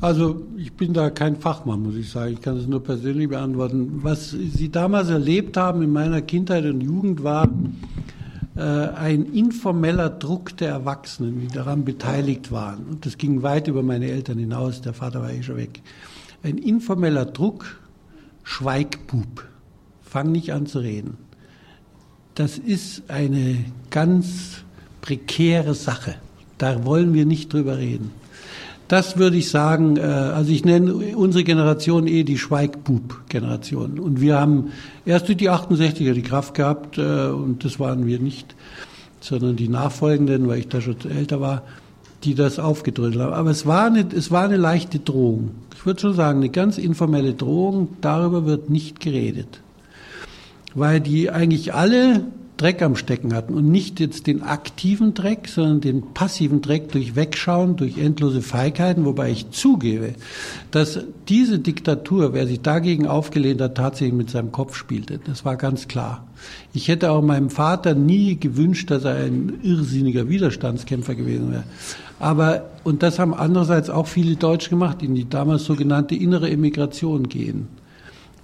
Also ich bin da kein Fachmann, muss ich sagen. Ich kann es nur persönlich beantworten. Was Sie damals erlebt haben in meiner Kindheit und Jugend war äh, ein informeller Druck der Erwachsenen, die daran beteiligt waren. Und das ging weit über meine Eltern hinaus. Der Vater war eh schon weg. Ein informeller Druck, Schweigbub. Fang nicht an zu reden. Das ist eine ganz prekäre Sache. Da wollen wir nicht drüber reden. Das würde ich sagen, äh, also ich nenne unsere Generation eh die Schweigbub-Generation. Und wir haben erst durch die 68er die Kraft gehabt, äh, und das waren wir nicht, sondern die Nachfolgenden, weil ich da schon älter war, die das aufgedrückt haben. Aber es war eine, es war eine leichte Drohung. Ich würde schon sagen, eine ganz informelle Drohung, darüber wird nicht geredet. Weil die eigentlich alle Dreck am Stecken hatten und nicht jetzt den aktiven Dreck, sondern den passiven Dreck durch Wegschauen, durch endlose Feigheiten, wobei ich zugebe, dass diese Diktatur, wer sich dagegen aufgelehnt hat, tatsächlich mit seinem Kopf spielte. Das war ganz klar. Ich hätte auch meinem Vater nie gewünscht, dass er ein irrsinniger Widerstandskämpfer gewesen wäre. Aber, und das haben andererseits auch viele Deutsche gemacht, in die damals sogenannte innere Emigration gehen.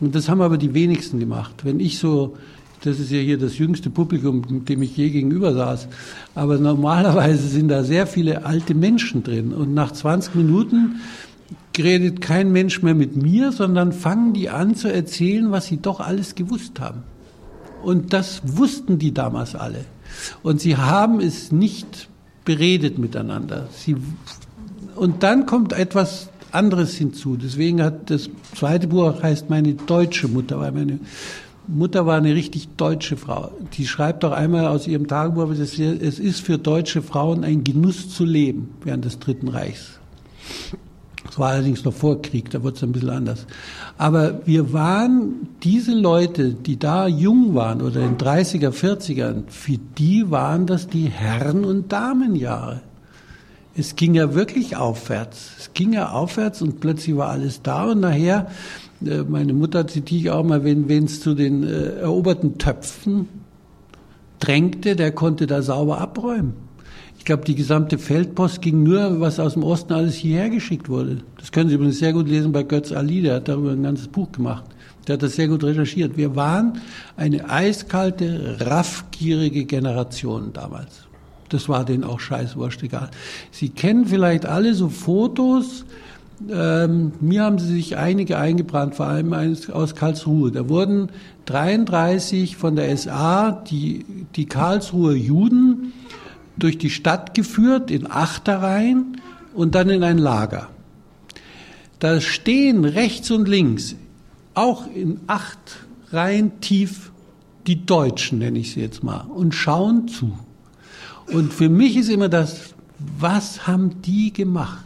Und das haben aber die wenigsten gemacht. Wenn ich so das ist ja hier das jüngste Publikum, dem ich je gegenüber saß. Aber normalerweise sind da sehr viele alte Menschen drin. Und nach 20 Minuten redet kein Mensch mehr mit mir, sondern fangen die an zu erzählen, was sie doch alles gewusst haben. Und das wussten die damals alle. Und sie haben es nicht beredet miteinander. Sie, und dann kommt etwas anderes hinzu. Deswegen hat das zweite Buch heißt meine deutsche Mutter, weil meine Mutter war eine richtig deutsche Frau. Die schreibt doch einmal aus ihrem Tagebuch, es ist für deutsche Frauen ein Genuss zu leben während des Dritten Reichs. Das war allerdings noch vor Krieg, da wurde es ein bisschen anders. Aber wir waren, diese Leute, die da jung waren oder in 30er, 40ern, für die waren das die Herren- und Damenjahre. Es ging ja wirklich aufwärts. Es ging ja aufwärts und plötzlich war alles da und nachher meine Mutter zitiere ich auch mal, wenn es zu den äh, eroberten Töpfen drängte, der konnte da sauber abräumen. Ich glaube, die gesamte Feldpost ging nur, was aus dem Osten alles hierher geschickt wurde. Das können Sie übrigens sehr gut lesen bei Götz Ali, der hat darüber ein ganzes Buch gemacht. Der hat das sehr gut recherchiert. Wir waren eine eiskalte, raffgierige Generation damals. Das war denen auch scheißwurscht egal. Sie kennen vielleicht alle so Fotos, ähm, mir haben sie sich einige eingebrannt, vor allem aus Karlsruhe. Da wurden 33 von der SA die, die Karlsruher Juden durch die Stadt geführt, in Achterreihen und dann in ein Lager. Da stehen rechts und links, auch in acht Reihen tief, die Deutschen, nenne ich sie jetzt mal, und schauen zu. Und für mich ist immer das, was haben die gemacht?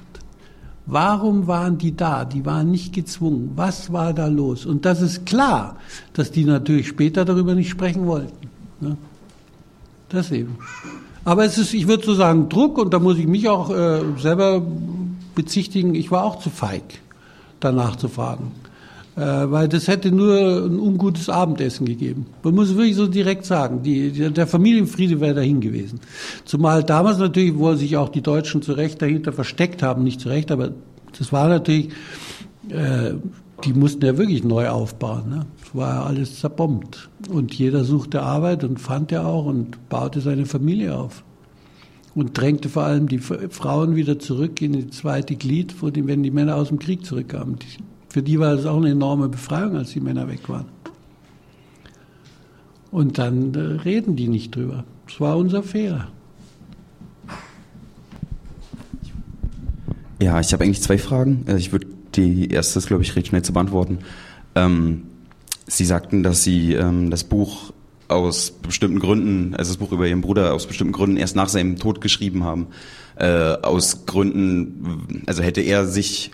Warum waren die da? Die waren nicht gezwungen. Was war da los? Und das ist klar, dass die natürlich später darüber nicht sprechen wollten. Ne? Das eben. Aber es ist, ich würde so sagen, Druck, und da muss ich mich auch äh, selber bezichtigen, ich war auch zu feig, danach zu fragen. Äh, weil das hätte nur ein ungutes Abendessen gegeben. Man muss wirklich so direkt sagen, die, der Familienfriede wäre dahin gewesen. Zumal damals natürlich, wo sich auch die Deutschen zu Recht dahinter versteckt haben, nicht zu Recht, aber das war natürlich, äh, die mussten ja wirklich neu aufbauen. Ne? Es war ja alles zerbombt. Und jeder suchte Arbeit und fand er auch und baute seine Familie auf. Und drängte vor allem die Frauen wieder zurück in die zweite Glied, wenn die Männer aus dem Krieg zurückkamen. Die für die war es auch eine enorme Befreiung, als die Männer weg waren. Und dann äh, reden die nicht drüber. Das war unser Fehler. Ja, ich habe eigentlich zwei Fragen. Äh, ich würde die erste, glaube ich, recht schnell zu beantworten. Ähm, Sie sagten, dass Sie ähm, das Buch aus bestimmten Gründen, also das Buch über Ihren Bruder aus bestimmten Gründen erst nach seinem Tod geschrieben haben. Äh, aus Gründen, also hätte er sich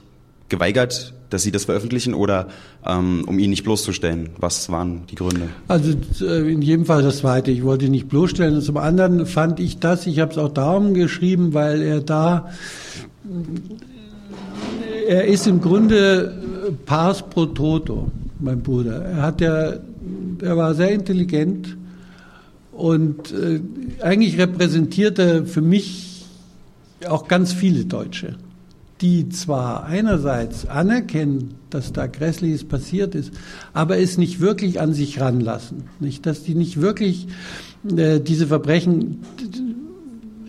geweigert, dass Sie das veröffentlichen oder ähm, um ihn nicht bloßzustellen? Was waren die Gründe? Also äh, in jedem Fall das Zweite. Ich wollte ihn nicht bloßstellen. Und zum anderen fand ich das, ich habe es auch darum geschrieben, weil er da, er ist im Grunde pars pro toto, mein Bruder. Er hat ja, er war sehr intelligent und äh, eigentlich repräsentiert er für mich auch ganz viele Deutsche die zwar einerseits anerkennen, dass da Grässliches passiert ist, aber es nicht wirklich an sich ranlassen. Nicht, dass die nicht wirklich äh, diese Verbrechen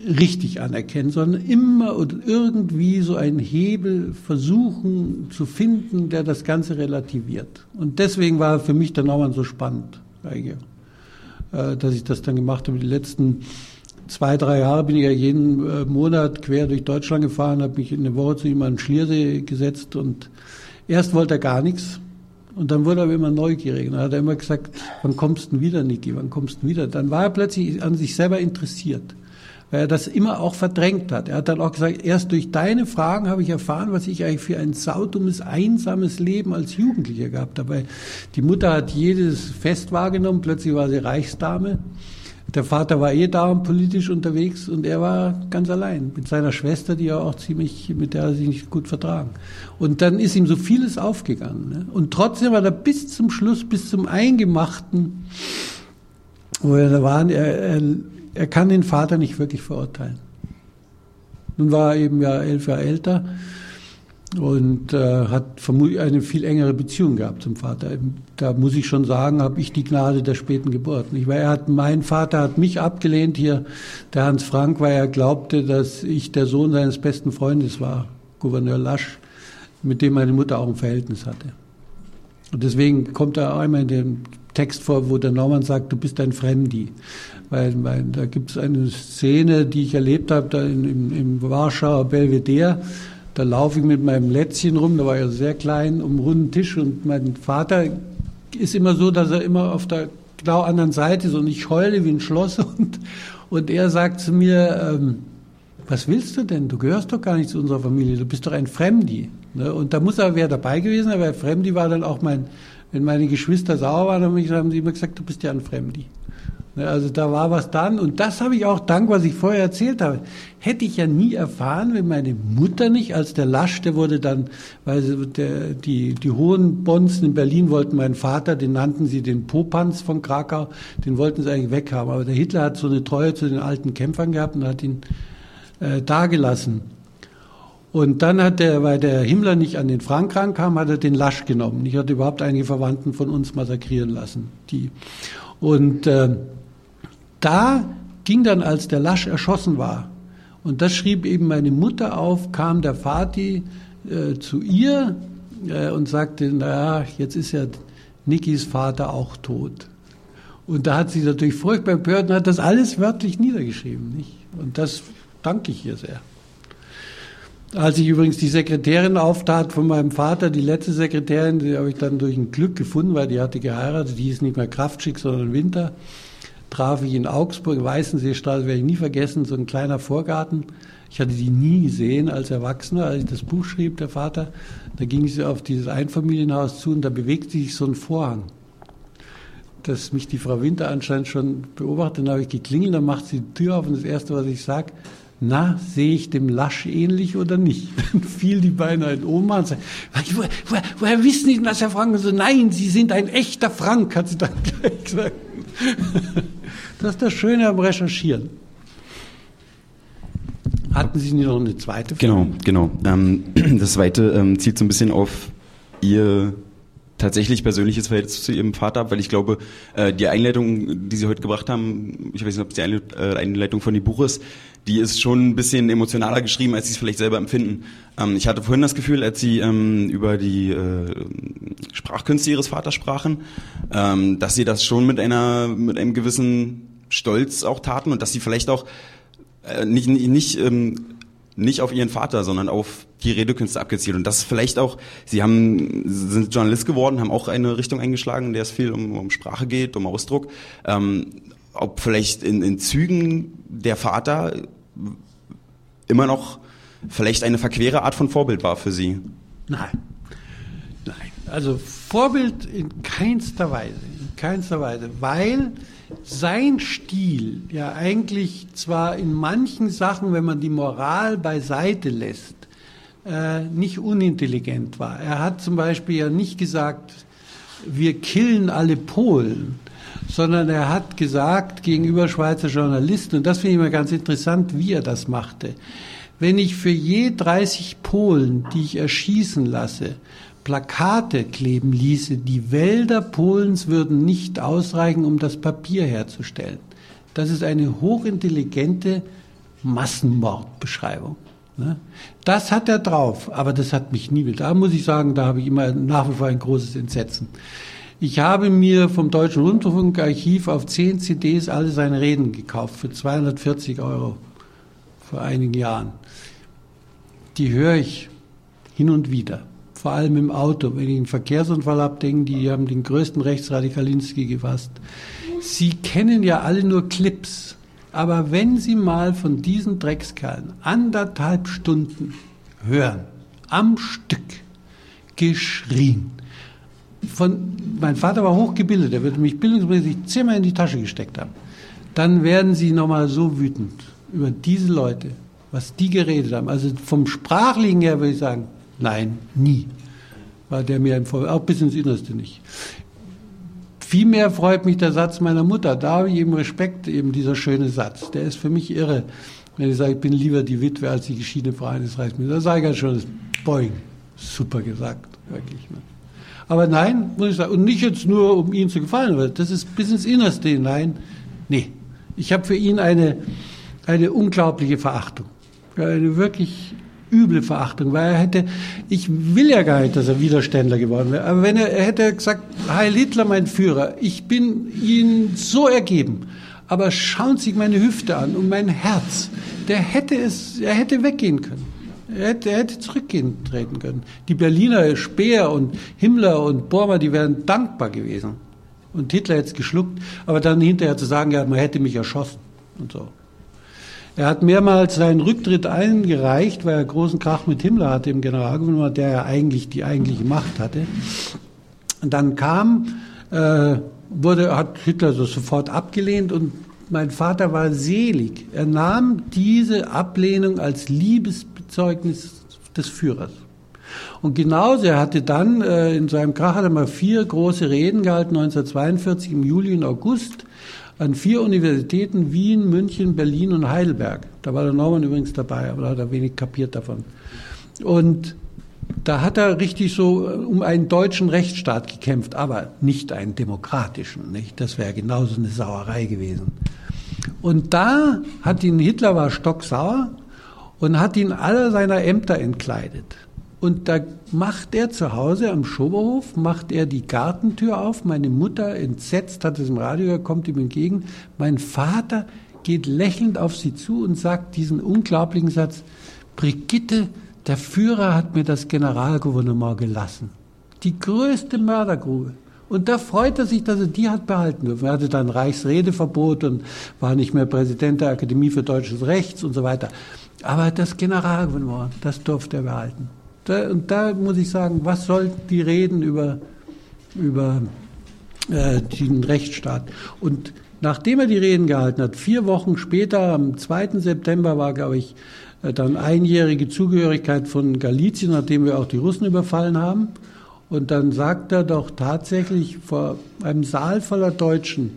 richtig anerkennen, sondern immer und irgendwie so einen Hebel versuchen zu finden, der das Ganze relativiert. Und deswegen war für mich der Naumann so spannend, äh, dass ich das dann gemacht habe. Die letzten zwei, drei Jahre bin ich ja jeden äh, Monat quer durch Deutschland gefahren, habe mich in eine Woche zu ihm an den Schliersee gesetzt und erst wollte er gar nichts und dann wurde er immer neugierig. Dann hat er immer gesagt, wann kommst du wieder, Niki, wann kommst du wieder? Dann war er plötzlich an sich selber interessiert, weil er das immer auch verdrängt hat. Er hat dann auch gesagt, erst durch deine Fragen habe ich erfahren, was ich eigentlich für ein saudummes, einsames Leben als Jugendlicher gehabt habe. Die Mutter hat jedes Fest wahrgenommen, plötzlich war sie Reichsdame. Der Vater war eh da und politisch unterwegs und er war ganz allein mit seiner Schwester, die er auch ziemlich, mit der er sich nicht gut vertragen. Und dann ist ihm so vieles aufgegangen. Ne? Und trotzdem war er bis zum Schluss, bis zum Eingemachten, wo wir da waren, er, er, er kann den Vater nicht wirklich verurteilen. Nun war er eben ja elf Jahre älter und äh, hat vermutlich eine viel engere Beziehung gehabt zum Vater. Da muss ich schon sagen, habe ich die Gnade der späten Geburt. Nicht? Weil er hat, mein Vater hat mich abgelehnt hier, der Hans Frank, weil er glaubte, dass ich der Sohn seines besten Freundes war, Gouverneur Lasch, mit dem meine Mutter auch ein Verhältnis hatte. Und deswegen kommt er einmal in dem Text vor, wo der Norman sagt, du bist ein Fremdi. Weil, weil da gibt es eine Szene, die ich erlebt habe, da in, im, im Warschauer Belvedere da laufe ich mit meinem Lätzchen rum, da war ja sehr klein, um einen runden Tisch und mein Vater ist immer so, dass er immer auf der genau anderen Seite ist und ich heule wie ein Schloss und, und er sagt zu mir, ähm, was willst du denn? Du gehörst doch gar nicht zu unserer Familie, du bist doch ein Fremdi. Ne? Und da muss er wer dabei gewesen, aber Fremdi war dann auch mein, wenn meine Geschwister sauer waren, haben sie immer gesagt, du bist ja ein Fremdi. Ne, also da war was dann und das habe ich auch dank, was ich vorher erzählt habe. Hätte ich ja nie erfahren, wenn meine Mutter nicht, als der Lasch, der wurde dann, weil der, die, die hohen Bonzen in Berlin wollten meinen Vater, den nannten sie den Popanz von Krakau, den wollten sie eigentlich weghaben. Aber der Hitler hat so eine Treue zu den alten Kämpfern gehabt und hat ihn äh, dagelassen. Und dann hat der, weil der Himmler nicht an den Frank rankam, hat er den Lasch genommen. Ich hatte überhaupt einige Verwandten von uns massakrieren lassen. Die. Und äh, da ging dann, als der Lasch erschossen war, und das schrieb eben meine Mutter auf, kam der Vati äh, zu ihr äh, und sagte, naja, jetzt ist ja Nikis Vater auch tot. Und da hat sie natürlich furchtbar empört und hat das alles wörtlich niedergeschrieben. Nicht? Und das danke ich ihr sehr. Als ich übrigens die Sekretärin auftat von meinem Vater, die letzte Sekretärin, die habe ich dann durch ein Glück gefunden, weil die hatte geheiratet, die hieß nicht mehr Kraftschick, sondern Winter traf ich in Augsburg, Weißenseestraße, werde ich nie vergessen, so ein kleiner Vorgarten. Ich hatte die nie gesehen als Erwachsener, als ich das Buch schrieb, der Vater. Da ging sie auf dieses Einfamilienhaus zu und da bewegte sich so ein Vorhang. Dass mich die Frau Winter anscheinend schon beobachtet, dann habe ich geklingelt, dann macht sie die Tür auf und das Erste, was ich sage, na, sehe ich dem Lasch ähnlich oder nicht? Dann fiel die beinahe in Ohnmacht und sagte, woher, woher, woher wissen Sie das, Herr Frank? So, nein, Sie sind ein echter Frank, hat sie dann gleich gesagt. Das ist das Schöne am Recherchieren. Hatten Sie noch eine zweite Frage? Genau, genau. Ähm, das zweite ähm, zielt so ein bisschen auf Ihr tatsächlich persönliches Verhältnis zu Ihrem Vater ab, weil ich glaube, äh, die Einleitung, die Sie heute gebracht haben, ich weiß nicht, ob es die äh, Einleitung von dem Buch ist, die ist schon ein bisschen emotionaler geschrieben, als Sie es vielleicht selber empfinden. Ähm, ich hatte vorhin das Gefühl, als Sie ähm, über die äh, Sprachkünste Ihres Vaters sprachen, ähm, dass Sie das schon mit einer mit einem gewissen Stolz auch taten und dass Sie vielleicht auch äh, nicht nicht, ähm, nicht auf ihren Vater, sondern auf die Redekünste abgezielt. Und das vielleicht auch, sie haben, sind Journalist geworden, haben auch eine Richtung eingeschlagen, in der es viel um, um Sprache geht, um Ausdruck. Ähm, ob vielleicht in, in Zügen der Vater immer noch vielleicht eine verquere Art von Vorbild war für Sie? Nein. Nein. Also Vorbild in keinster Weise. In keinster Weise. Weil sein Stil ja eigentlich zwar in manchen Sachen, wenn man die Moral beiseite lässt, äh, nicht unintelligent war. Er hat zum Beispiel ja nicht gesagt, wir killen alle Polen, sondern er hat gesagt gegenüber Schweizer Journalisten, und das finde ich immer ganz interessant, wie er das machte, wenn ich für je 30 Polen, die ich erschießen lasse, Plakate kleben ließe, die Wälder Polens würden nicht ausreichen, um das Papier herzustellen. Das ist eine hochintelligente Massenmordbeschreibung. Ne? Das hat er drauf, aber das hat mich nie Da muss ich sagen, da habe ich immer nach wie vor ein großes Entsetzen. Ich habe mir vom Deutschen Rundfunkarchiv auf zehn CDs alle seine Reden gekauft für 240 Euro vor einigen Jahren. Die höre ich hin und wieder vor allem im Auto. Wenn ich einen Verkehrsunfall habe, denken die, haben den größten Rechtsradikalinski gefasst. Sie kennen ja alle nur Clips. Aber wenn Sie mal von diesen Dreckskerlen anderthalb Stunden hören, am Stück, geschrien, von, mein Vater war hochgebildet, er würde mich bildungsmäßig zehnmal in die Tasche gesteckt haben, dann werden Sie nochmal so wütend über diese Leute, was die geredet haben. Also vom Sprachlichen her würde ich sagen, Nein, nie. War der mir im Vor auch bis ins Innerste nicht. Vielmehr freut mich der Satz meiner Mutter. Da habe ich eben Respekt, eben dieser schöne Satz. Der ist für mich irre. Wenn ich sage, ich bin lieber die Witwe als die geschiedene Frau eines Reichsministers, da sage ich schon, das Boing. Super gesagt, wirklich. Ne? Aber nein, muss ich sagen, und nicht jetzt nur, um ihm zu gefallen, weil das ist bis ins Innerste hinein. Nee, ich habe für ihn eine, eine unglaubliche Verachtung. Eine wirklich üble Verachtung, weil er hätte, ich will ja gar nicht, dass er Widerständler geworden wäre, aber wenn er, er hätte gesagt, Heil Hitler, mein Führer, ich bin Ihnen so ergeben, aber schauen Sie meine Hüfte an und mein Herz, der hätte es, er hätte weggehen können. Er hätte, er hätte zurückgehen treten können. Die Berliner Speer und Himmler und Bormer, die wären dankbar gewesen. Und Hitler hätte es geschluckt, aber dann hinterher zu sagen, ja, man hätte mich erschossen und so. Er hat mehrmals seinen Rücktritt eingereicht, weil er großen Krach mit Himmler hatte im Generalgouvernement, der ja eigentlich die eigentliche Macht hatte. Und dann kam, äh, wurde, hat Hitler so sofort abgelehnt und mein Vater war selig. Er nahm diese Ablehnung als Liebesbezeugnis des Führers. Und genauso, er hatte dann äh, in seinem Krach hat er mal vier große Reden gehalten, 1942 im Juli und August an vier Universitäten, Wien, München, Berlin und Heidelberg. Da war der Norman übrigens dabei, aber da hat er wenig kapiert davon. Und da hat er richtig so äh, um einen deutschen Rechtsstaat gekämpft, aber nicht einen demokratischen. Nicht? Das wäre genauso eine Sauerei gewesen. Und da hat ihn Hitler war stocksauer und hat ihn aller seiner Ämter entkleidet. Und da macht er zu Hause am Schoberhof, macht er die Gartentür auf. Meine Mutter, entsetzt, hat es im Radio gehört, kommt ihm entgegen. Mein Vater geht lächelnd auf sie zu und sagt diesen unglaublichen Satz, Brigitte, der Führer hat mir das Generalgouvernement gelassen. Die größte Mördergrube. Und da freut er sich, dass er die hat behalten dürfen. Er hatte dann Reichsredeverbot und war nicht mehr Präsident der Akademie für Deutsches Rechts und so weiter. Aber das Generalgouvernement, das durfte er behalten. Da, und da muss ich sagen, was sollten die reden über, über äh, den Rechtsstaat? Und nachdem er die Reden gehalten hat, vier Wochen später, am 2. September war, glaube ich, äh, dann einjährige Zugehörigkeit von Galizien, nachdem wir auch die Russen überfallen haben. Und dann sagt er doch tatsächlich vor einem Saal voller Deutschen,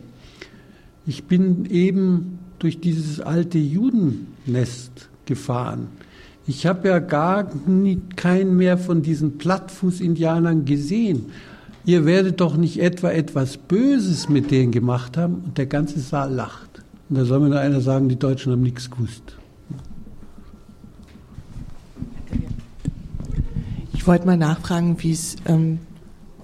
ich bin eben durch dieses alte Judennest gefahren. Ich habe ja gar nie, keinen mehr von diesen Plattfuß-Indianern gesehen. Ihr werdet doch nicht etwa etwas Böses mit denen gemacht haben. Und der ganze Saal lacht. Und da soll mir nur einer sagen, die Deutschen haben nichts gewusst. Ich wollte mal nachfragen, wie es ähm,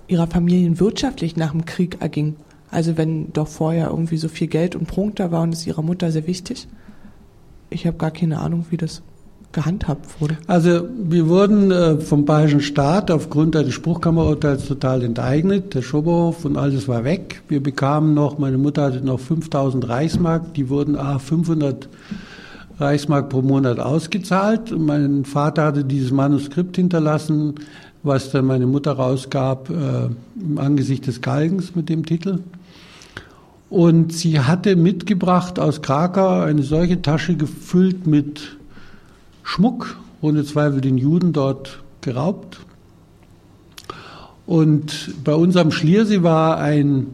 Ihrer Familie wirtschaftlich nach dem Krieg erging. Also wenn doch vorher irgendwie so viel Geld und Prunk da war und es Ihrer Mutter sehr wichtig. Ich habe gar keine Ahnung, wie das gehandhabt wurde. Also wir wurden äh, vom Bayerischen Staat aufgrund eines Spruchkammerurteils total enteignet. Der Schoberhof und alles war weg. Wir bekamen noch, meine Mutter hatte noch 5000 Reichsmark, die wurden ah, 500 Reichsmark pro Monat ausgezahlt. Und mein Vater hatte dieses Manuskript hinterlassen, was dann meine Mutter rausgab äh, im Angesicht des Galgens mit dem Titel. Und sie hatte mitgebracht aus Krakau eine solche Tasche gefüllt mit Schmuck, ohne Zweifel den Juden dort geraubt. Und bei uns am Schliersee war ein,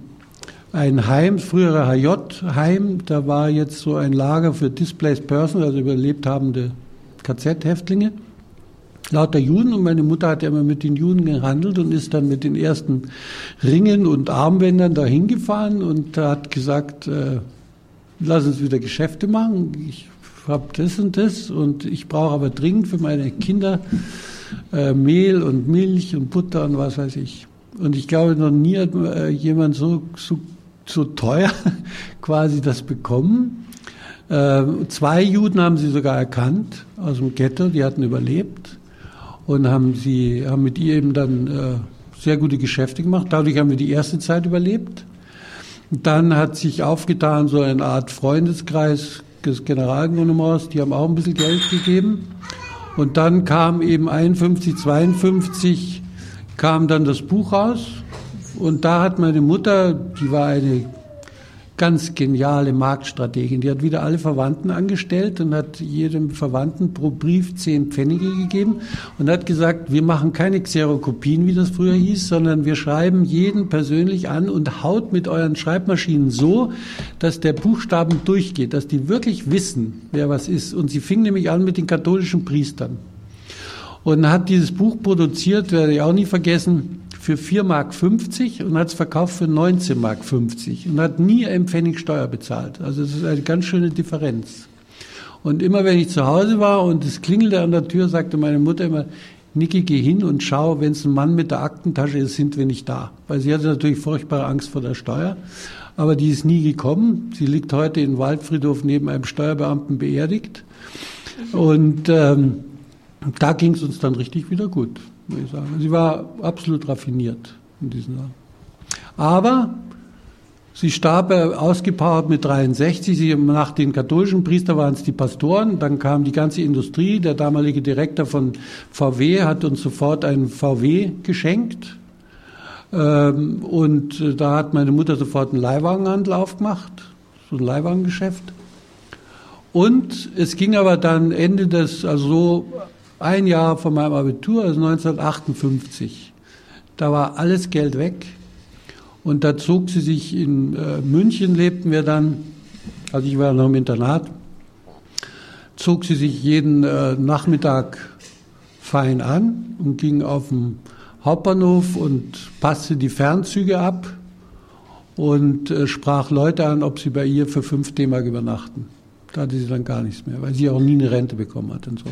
ein Heim, frühere HJ-Heim, da war jetzt so ein Lager für Displaced Persons, also überlebt habende KZ-Häftlinge lauter Juden und meine Mutter hat ja immer mit den Juden gehandelt und ist dann mit den ersten Ringen und Armbändern dahin gefahren und hat gesagt, äh, lass uns wieder Geschäfte machen. Ich habe das und das und ich brauche aber dringend für meine Kinder äh, Mehl und Milch und Butter und was weiß ich. Und ich glaube, noch nie hat äh, jemand so, so, so teuer quasi das bekommen. Äh, zwei Juden haben sie sogar erkannt aus dem Ghetto, die hatten überlebt und haben sie haben mit ihr eben dann äh, sehr gute Geschäfte gemacht. Dadurch haben wir die erste Zeit überlebt. Dann hat sich aufgetan so eine Art Freundeskreis des Generalgouvernements, die haben auch ein bisschen Geld gegeben. Und dann kam eben 51, 52 kam dann das Buch raus. Und da hat meine Mutter, die war eine ganz geniale Marktstrategin. Die hat wieder alle Verwandten angestellt und hat jedem Verwandten pro Brief zehn Pfennige gegeben und hat gesagt, wir machen keine Xerokopien, wie das früher hieß, sondern wir schreiben jeden persönlich an und haut mit euren Schreibmaschinen so, dass der Buchstaben durchgeht, dass die wirklich wissen, wer was ist. Und sie fing nämlich an mit den katholischen Priestern und hat dieses Buch produziert, werde ich auch nie vergessen, für 4,50 Mark und hat es verkauft für 19,50 Mark und hat nie einen Pfennig Steuer bezahlt. Also das ist eine ganz schöne Differenz. Und immer wenn ich zu Hause war und es klingelte an der Tür, sagte meine Mutter immer, Niki, geh hin und schau, wenn es ein Mann mit der Aktentasche ist, sind wir nicht da. Weil sie hatte natürlich furchtbare Angst vor der Steuer. Aber die ist nie gekommen. Sie liegt heute im Waldfriedhof neben einem Steuerbeamten beerdigt. Und ähm, da ging es uns dann richtig wieder gut würde ich sagen. Sie war absolut raffiniert in diesen Sachen. Aber sie starb ausgepowert mit 63. Sie, nach den katholischen Priestern waren es die Pastoren. Dann kam die ganze Industrie. Der damalige Direktor von VW hat uns sofort einen VW geschenkt. Ähm, und äh, da hat meine Mutter sofort einen Leihwagenhandel aufgemacht, so ein Leihwagengeschäft. Und es ging aber dann Ende des, also so ein Jahr von meinem Abitur, also 1958. Da war alles Geld weg. Und da zog sie sich in äh, München, lebten wir dann, also ich war noch im Internat, zog sie sich jeden äh, Nachmittag fein an und ging auf den Hauptbahnhof und passte die Fernzüge ab und äh, sprach Leute an, ob sie bei ihr für fünf D-Mark übernachten. Da hatte sie dann gar nichts mehr, weil sie auch nie eine Rente bekommen hat und so.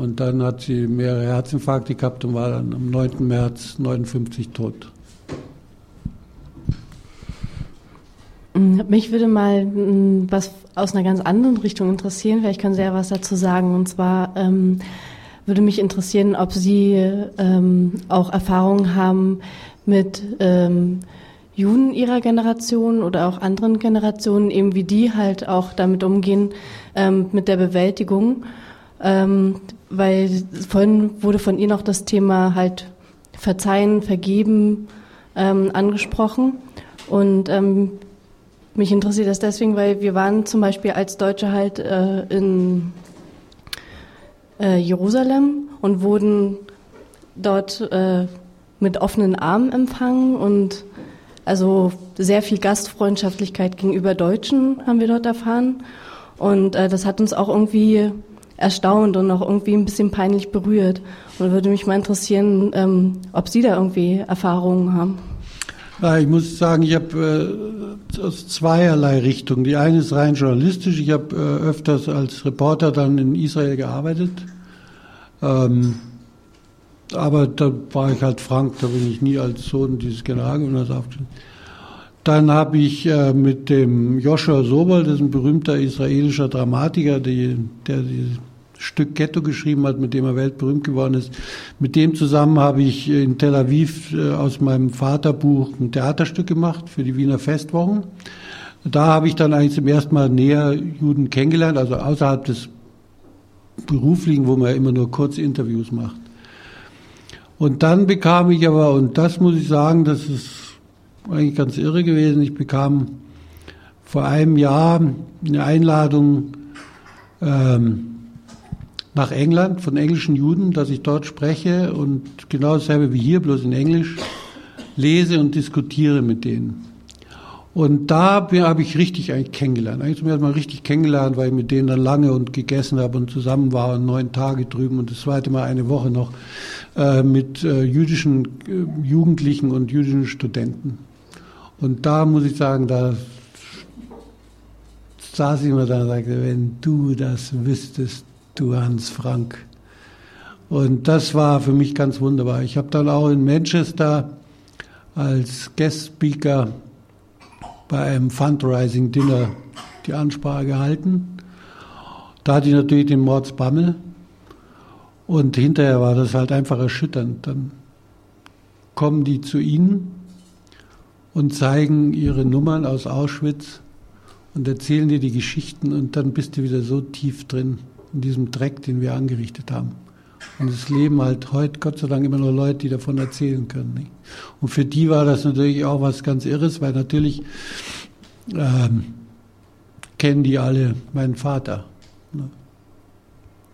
Und dann hat sie mehrere Herzinfarkte gehabt und war dann am 9. März 59 tot. Mm, mich würde mal mm, was aus einer ganz anderen Richtung interessieren, weil ich kann sehr was dazu sagen. Und zwar ähm, würde mich interessieren, ob Sie ähm, auch Erfahrungen haben mit ähm, Juden ihrer Generation oder auch anderen Generationen, eben wie die halt auch damit umgehen, ähm, mit der Bewältigung. Weil vorhin wurde von ihr noch das Thema halt Verzeihen, Vergeben ähm, angesprochen. Und ähm, mich interessiert das deswegen, weil wir waren zum Beispiel als Deutsche halt äh, in äh, Jerusalem und wurden dort äh, mit offenen Armen empfangen und also sehr viel Gastfreundschaftlichkeit gegenüber Deutschen haben wir dort erfahren. Und äh, das hat uns auch irgendwie erstaunt und auch irgendwie ein bisschen peinlich berührt. Und würde mich mal interessieren, ähm, ob Sie da irgendwie Erfahrungen haben. Ja, ich muss sagen, ich habe äh, aus zweierlei Richtungen. Die eine ist rein journalistisch. Ich habe äh, öfters als Reporter dann in Israel gearbeitet. Ähm, aber da war ich halt frank, da bin ich nie als Sohn dieses Generalgouverneurs aufgestiegen. Dann habe ich äh, mit dem Joshua Sobol, das ist ein berühmter israelischer Dramatiker, die, der dieses Stück Ghetto geschrieben hat, mit dem er weltberühmt geworden ist. Mit dem zusammen habe ich in Tel Aviv äh, aus meinem Vaterbuch ein Theaterstück gemacht für die Wiener Festwochen. Da habe ich dann eigentlich zum ersten Mal näher Juden kennengelernt, also außerhalb des beruflichen, wo man ja immer nur kurze Interviews macht. Und dann bekam ich aber, und das muss ich sagen, das ist eigentlich ganz irre gewesen, ich bekam vor einem Jahr eine Einladung ähm, nach England von englischen Juden, dass ich dort spreche und genau dasselbe wie hier, bloß in Englisch, lese und diskutiere mit denen. Und da habe ich richtig eigentlich kennengelernt. Eigentlich zum ersten Mal richtig kennengelernt, weil ich mit denen dann lange und gegessen habe und zusammen war und neun Tage drüben und das zweite Mal eine Woche noch äh, mit äh, jüdischen äh, Jugendlichen und jüdischen Studenten. Und da muss ich sagen, da saß ich immer da und sagte, wenn du das wüsstest, du Hans Frank. Und das war für mich ganz wunderbar. Ich habe dann auch in Manchester als Guest Speaker bei einem Fundraising-Dinner die Ansprache gehalten. Da hatte ich natürlich den Mordsbammel und hinterher war das halt einfach erschütternd. Dann kommen die zu Ihnen und zeigen ihre Nummern aus Auschwitz und erzählen dir die Geschichten und dann bist du wieder so tief drin in diesem Dreck, den wir angerichtet haben. Und es leben halt heute Gott sei Dank immer noch Leute, die davon erzählen können. Nicht? Und für die war das natürlich auch was ganz Irres, weil natürlich ähm, kennen die alle meinen Vater. Ne?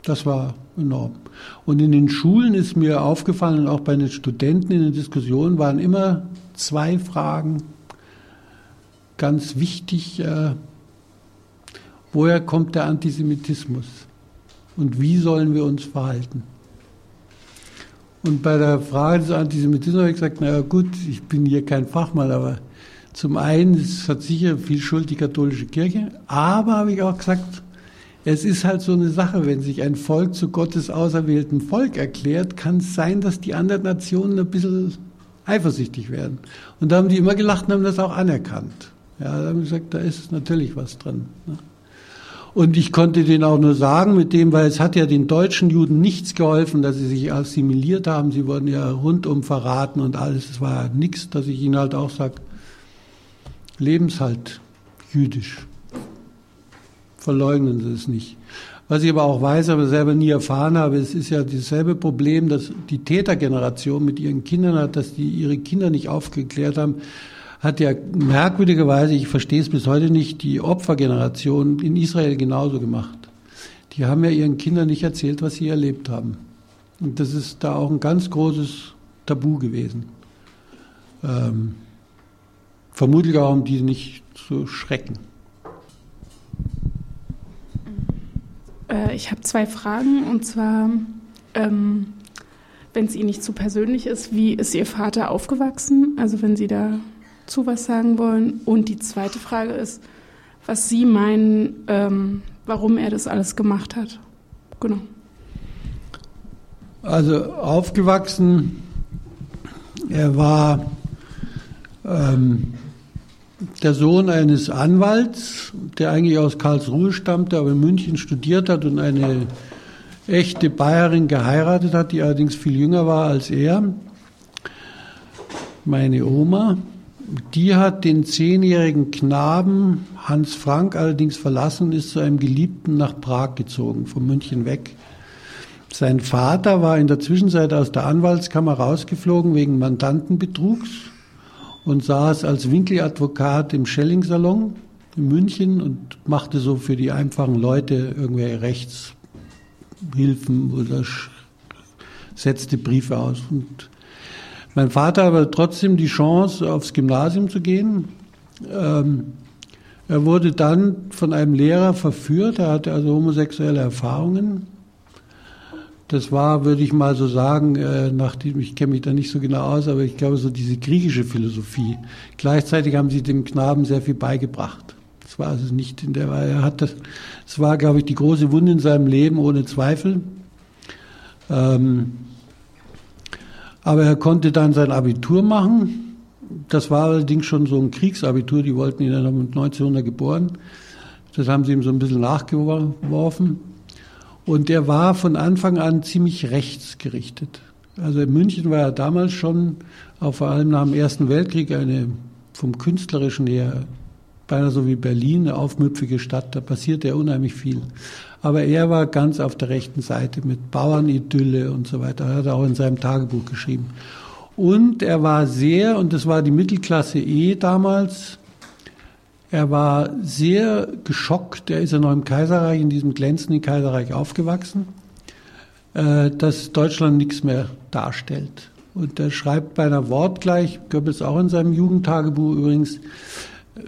Das war enorm. Und in den Schulen ist mir aufgefallen, auch bei den Studenten in den Diskussionen waren immer zwei Fragen ganz wichtig. Äh, woher kommt der Antisemitismus? Und wie sollen wir uns verhalten? Und bei der Frage des Antisemitismus habe ich gesagt, naja gut, ich bin hier kein Fachmann, aber zum einen es hat sicher viel Schuld die katholische Kirche, aber habe ich auch gesagt, es ist halt so eine Sache, wenn sich ein Volk zu Gottes auserwählten Volk erklärt, kann es sein, dass die anderen Nationen ein bisschen eifersüchtig werden. Und da haben die immer gelacht und haben das auch anerkannt. Ja, da haben sie gesagt, da ist natürlich was drin. Ne? Und ich konnte denen auch nur sagen mit dem, weil es hat ja den deutschen Juden nichts geholfen, dass sie sich assimiliert haben. Sie wurden ja rundum verraten und alles. Es war ja nichts, dass ich ihnen halt auch sage, lebenshalt jüdisch. Verleugnen Sie es nicht. Was ich aber auch weiß, aber selber nie erfahren habe, es ist ja dasselbe Problem, dass die Tätergeneration mit ihren Kindern hat, dass die ihre Kinder nicht aufgeklärt haben hat ja merkwürdigerweise, ich verstehe es bis heute nicht, die Opfergeneration in Israel genauso gemacht. Die haben ja ihren Kindern nicht erzählt, was sie erlebt haben. Und das ist da auch ein ganz großes Tabu gewesen. Ähm, vermutlich auch, um die nicht zu schrecken. Äh, ich habe zwei Fragen und zwar, ähm, wenn es Ihnen nicht zu persönlich ist, wie ist Ihr Vater aufgewachsen? Also wenn Sie da zu was sagen wollen. Und die zweite Frage ist, was Sie meinen, ähm, warum er das alles gemacht hat. Genau. Also aufgewachsen, er war ähm, der Sohn eines Anwalts, der eigentlich aus Karlsruhe stammte, aber in München studiert hat und eine echte Bayerin geheiratet hat, die allerdings viel jünger war als er. meine Oma. Die hat den zehnjährigen Knaben Hans Frank allerdings verlassen und ist zu einem Geliebten nach Prag gezogen, von München weg. Sein Vater war in der Zwischenzeit aus der Anwaltskammer rausgeflogen wegen Mandantenbetrugs und saß als Winkeladvokat im Schelling-Salon in München und machte so für die einfachen Leute irgendwelche Rechtshilfen oder setzte Briefe aus. Und mein Vater hatte trotzdem die Chance, aufs Gymnasium zu gehen. Ähm, er wurde dann von einem Lehrer verführt, er hatte also homosexuelle Erfahrungen. Das war, würde ich mal so sagen, äh, nachdem ich kenne mich da nicht so genau aus, aber ich glaube so diese griechische Philosophie. Gleichzeitig haben sie dem Knaben sehr viel beigebracht. Das war also nicht in der, er hat das, es war, glaube ich, die große Wunde in seinem Leben ohne Zweifel. Ähm, aber er konnte dann sein Abitur machen. Das war allerdings schon so ein Kriegsabitur, die wollten ihn dann mit 1900 geboren. Das haben sie ihm so ein bisschen nachgeworfen. Und er war von Anfang an ziemlich rechtsgerichtet. Also in München war er damals schon, auch vor allem nach dem Ersten Weltkrieg, eine vom Künstlerischen her beinahe so wie Berlin, eine aufmüpfige Stadt. Da passierte ja unheimlich viel. Aber er war ganz auf der rechten Seite mit Bauernidylle und so weiter. Er hat auch in seinem Tagebuch geschrieben. Und er war sehr, und das war die Mittelklasse E damals, er war sehr geschockt, er ist ja noch im Kaiserreich, in diesem glänzenden Kaiserreich aufgewachsen, äh, dass Deutschland nichts mehr darstellt. Und er schreibt beinahe wortgleich, Goebbels auch in seinem Jugendtagebuch übrigens,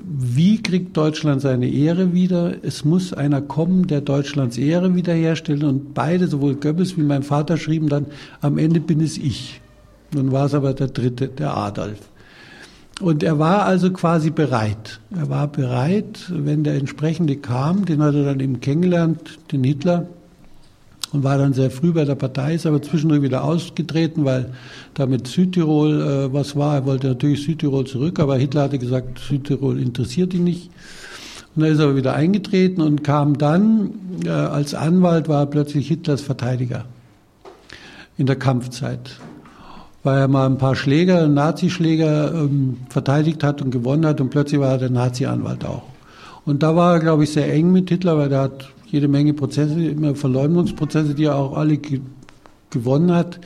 wie kriegt Deutschland seine Ehre wieder? Es muss einer kommen, der Deutschlands Ehre wiederherstellt. Und beide, sowohl Goebbels wie mein Vater, schrieben dann, am Ende bin es ich. Nun war es aber der dritte, der Adolf. Und er war also quasi bereit. Er war bereit, wenn der entsprechende kam, den hat er dann eben kennengelernt, den Hitler, und war dann sehr früh bei der Partei, ist aber zwischendurch wieder ausgetreten, weil da mit Südtirol äh, was war. Er wollte natürlich Südtirol zurück, aber Hitler hatte gesagt, Südtirol interessiert ihn nicht. Und dann ist er wieder eingetreten und kam dann äh, als Anwalt, war plötzlich Hitlers Verteidiger in der Kampfzeit. Weil er mal ein paar Schläger, Nazischläger ähm, verteidigt hat und gewonnen hat und plötzlich war er der Nazi-Anwalt auch. Und da war er, glaube ich, sehr eng mit Hitler, weil der hat jede Menge Prozesse, immer Verleumdungsprozesse, die er auch alle ge gewonnen hat.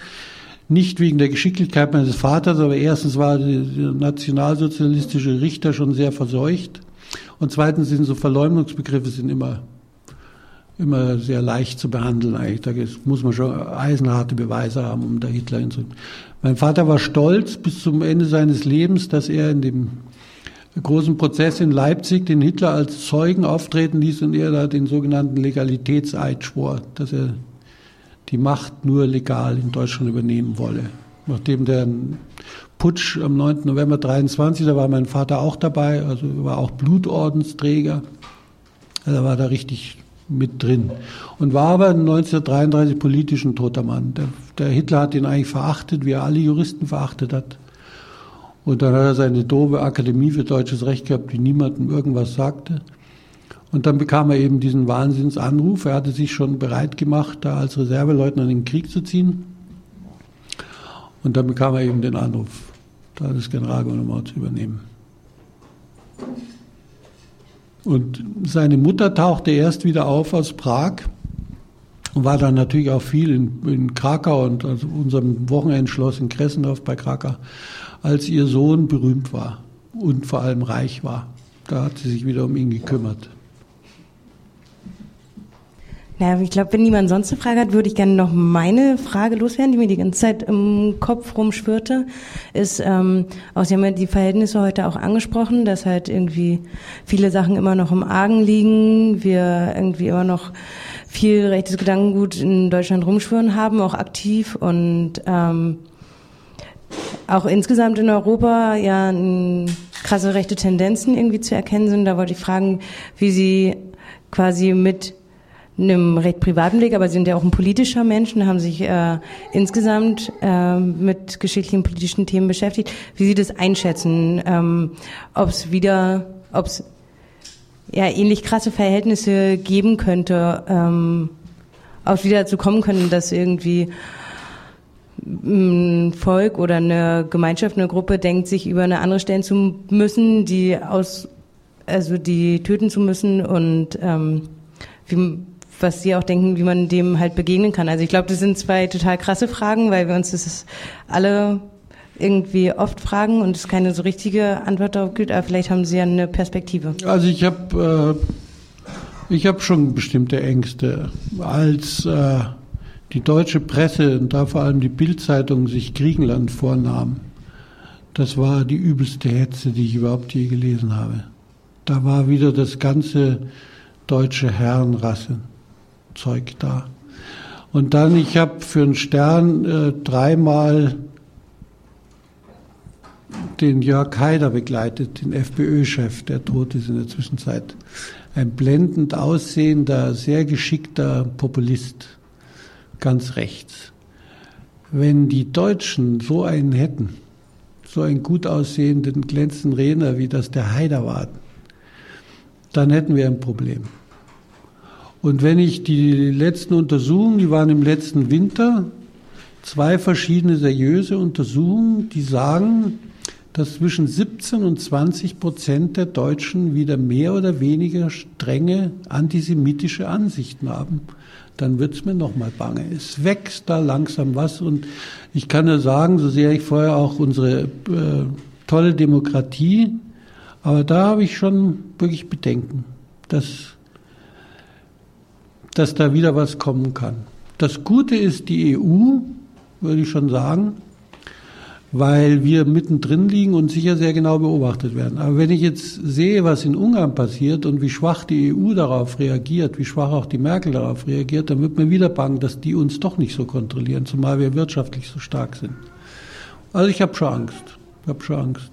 Nicht wegen der Geschicklichkeit meines Vaters, aber erstens war der nationalsozialistische Richter schon sehr verseucht. Und zweitens sind so Verleumdungsbegriffe sind immer, immer sehr leicht zu behandeln eigentlich. Da muss man schon eisenharte Beweise haben, um da Hitler hinzunehmen. Mein Vater war stolz bis zum Ende seines Lebens, dass er in dem großen Prozess in Leipzig den Hitler als Zeugen auftreten ließ und er da den sogenannten Legalitätseid schwor, dass er die Macht nur legal in Deutschland übernehmen wolle. Nachdem der Putsch am 9. November 23, da war mein Vater auch dabei, also war auch Blutordensträger, also war da richtig mit drin. Und war aber 1933 politisch ein toter Mann. Der, der Hitler hat ihn eigentlich verachtet, wie er alle Juristen verachtet hat. Und dann hat er seine doofe Akademie für deutsches Recht gehabt, die niemandem irgendwas sagte. Und dann bekam er eben diesen Wahnsinnsanruf. Er hatte sich schon bereit gemacht, da als Reserveleutnant in den Krieg zu ziehen. Und dann bekam er eben den Anruf, da das Generalgouvernement zu übernehmen. Und seine Mutter tauchte erst wieder auf aus Prag und war dann natürlich auch viel in, in Krakau und also unserem Wochenendschloss in Kressendorf bei Krakau als ihr Sohn berühmt war und vor allem reich war. Da hat sie sich wieder um ihn gekümmert. Ja, ich glaube, wenn niemand sonst eine Frage hat, würde ich gerne noch meine Frage loswerden, die mir die ganze Zeit im Kopf rumschwirrte. Ist, ähm, auch Sie haben ja die Verhältnisse heute auch angesprochen, dass halt irgendwie viele Sachen immer noch im Argen liegen, wir irgendwie immer noch viel rechtes Gedankengut in Deutschland rumschwören haben, auch aktiv und ähm, auch insgesamt in Europa ja krasse rechte Tendenzen irgendwie zu erkennen sind. Da wollte ich fragen, wie Sie quasi mit einem recht privaten Weg, aber Sie sind ja auch ein politischer Mensch und haben sich äh, insgesamt äh, mit geschichtlichen politischen Themen beschäftigt. Wie Sie das einschätzen, ähm, ob es wieder, ob es ja ähnlich krasse Verhältnisse geben könnte, ähm, auch wieder dazu kommen können, dass irgendwie ein Volk oder eine Gemeinschaft, eine Gruppe denkt, sich über eine andere stellen zu müssen, die aus, also die töten zu müssen und ähm, wie, was sie auch denken, wie man dem halt begegnen kann. Also ich glaube, das sind zwei total krasse Fragen, weil wir uns das alle irgendwie oft fragen und es keine so richtige Antwort darauf gibt, aber vielleicht haben Sie ja eine Perspektive. Also ich habe äh, ich schon bestimmte Ängste, als äh, die deutsche Presse und da vor allem die Bildzeitung sich Griechenland vornahm. Das war die übelste Hetze, die ich überhaupt je gelesen habe. Da war wieder das ganze deutsche Herrenrasse-Zeug da. Und dann, ich habe für einen Stern äh, dreimal den Jörg Haider begleitet, den FPÖ-Chef, der tot ist in der Zwischenzeit. Ein blendend aussehender, sehr geschickter Populist, ganz rechts. Wenn die Deutschen so einen hätten, so einen gut aussehenden, glänzenden Redner, wie das der Haider war, dann hätten wir ein Problem. Und wenn ich die letzten Untersuchungen, die waren im letzten Winter, zwei verschiedene seriöse Untersuchungen, die sagen, dass zwischen 17 und 20 Prozent der Deutschen wieder mehr oder weniger strenge antisemitische Ansichten haben, dann wird's mir nochmal bange. Es wächst da langsam was und ich kann nur sagen, so sehr ich vorher auch unsere äh, tolle Demokratie, aber da habe ich schon wirklich Bedenken, dass, dass da wieder was kommen kann. Das Gute ist die EU, würde ich schon sagen, weil wir mittendrin liegen und sicher sehr genau beobachtet werden. Aber wenn ich jetzt sehe, was in Ungarn passiert und wie schwach die EU darauf reagiert, wie schwach auch die Merkel darauf reagiert, dann wird mir wieder bang, dass die uns doch nicht so kontrollieren, zumal wir wirtschaftlich so stark sind. Also ich habe schon Angst. Ich habe schon Angst.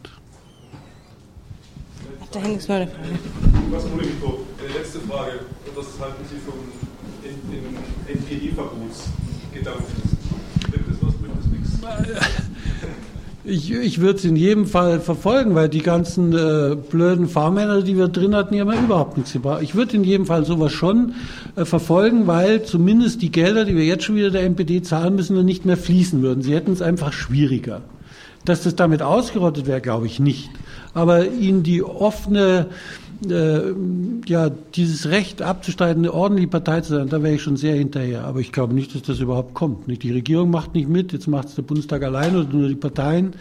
Da hängt ist noch eine Frage. Was Mikro? Eine letzte Frage. Was halten Sie vom NPI-Verbotsgedanken? Bringt das was, bringt das nichts? Ich, ich würde es in jedem Fall verfolgen, weil die ganzen äh, blöden Fahrmänner, die wir drin hatten, die haben ja überhaupt nichts gebracht. Ich würde in jedem Fall sowas schon äh, verfolgen, weil zumindest die Gelder, die wir jetzt schon wieder der NPD zahlen müssen, dann nicht mehr fließen würden. Sie hätten es einfach schwieriger. Dass das damit ausgerottet wäre, glaube ich nicht. Aber ihnen die offene äh, ja, dieses Recht abzustreiten, eine ordentliche Partei zu sein, da wäre ich schon sehr hinterher. Aber ich glaube nicht, dass das überhaupt kommt. Nicht die Regierung macht nicht mit, jetzt macht es der Bundestag allein oder nur die Parteien.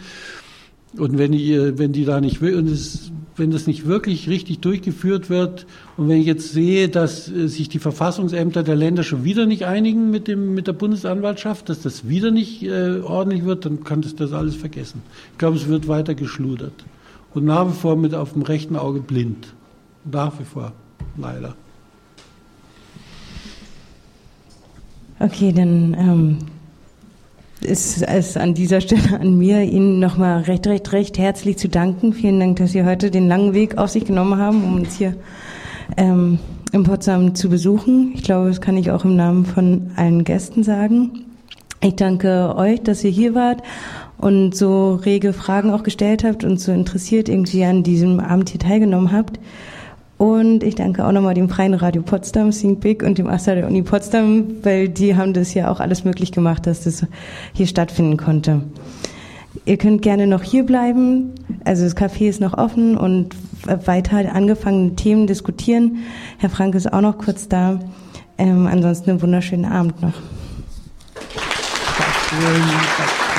Und wenn die, wenn die da nicht und es, wenn das nicht wirklich richtig durchgeführt wird, und wenn ich jetzt sehe, dass äh, sich die Verfassungsämter der Länder schon wieder nicht einigen mit dem, mit der Bundesanwaltschaft, dass das wieder nicht äh, ordentlich wird, dann kann das das alles vergessen. Ich glaube, es wird weiter geschludert. Und nach wie vor mit auf dem rechten Auge blind. Nach wie vor, leider. Okay, dann ähm, ist es an dieser Stelle an mir, Ihnen nochmal recht, recht, recht herzlich zu danken. Vielen Dank, dass Sie heute den langen Weg auf sich genommen haben, um uns hier ähm, in Potsdam zu besuchen. Ich glaube, das kann ich auch im Namen von allen Gästen sagen. Ich danke euch, dass ihr hier wart und so rege Fragen auch gestellt habt und so interessiert irgendwie an diesem Abend hier teilgenommen habt. Und ich danke auch nochmal dem Freien Radio Potsdam, Think Big und dem AStA der Uni Potsdam, weil die haben das ja auch alles möglich gemacht, dass das hier stattfinden konnte. Ihr könnt gerne noch hier bleiben. Also das Café ist noch offen und weiter angefangene Themen diskutieren. Herr Frank ist auch noch kurz da. Ähm, ansonsten einen wunderschönen Abend noch.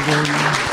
Danke.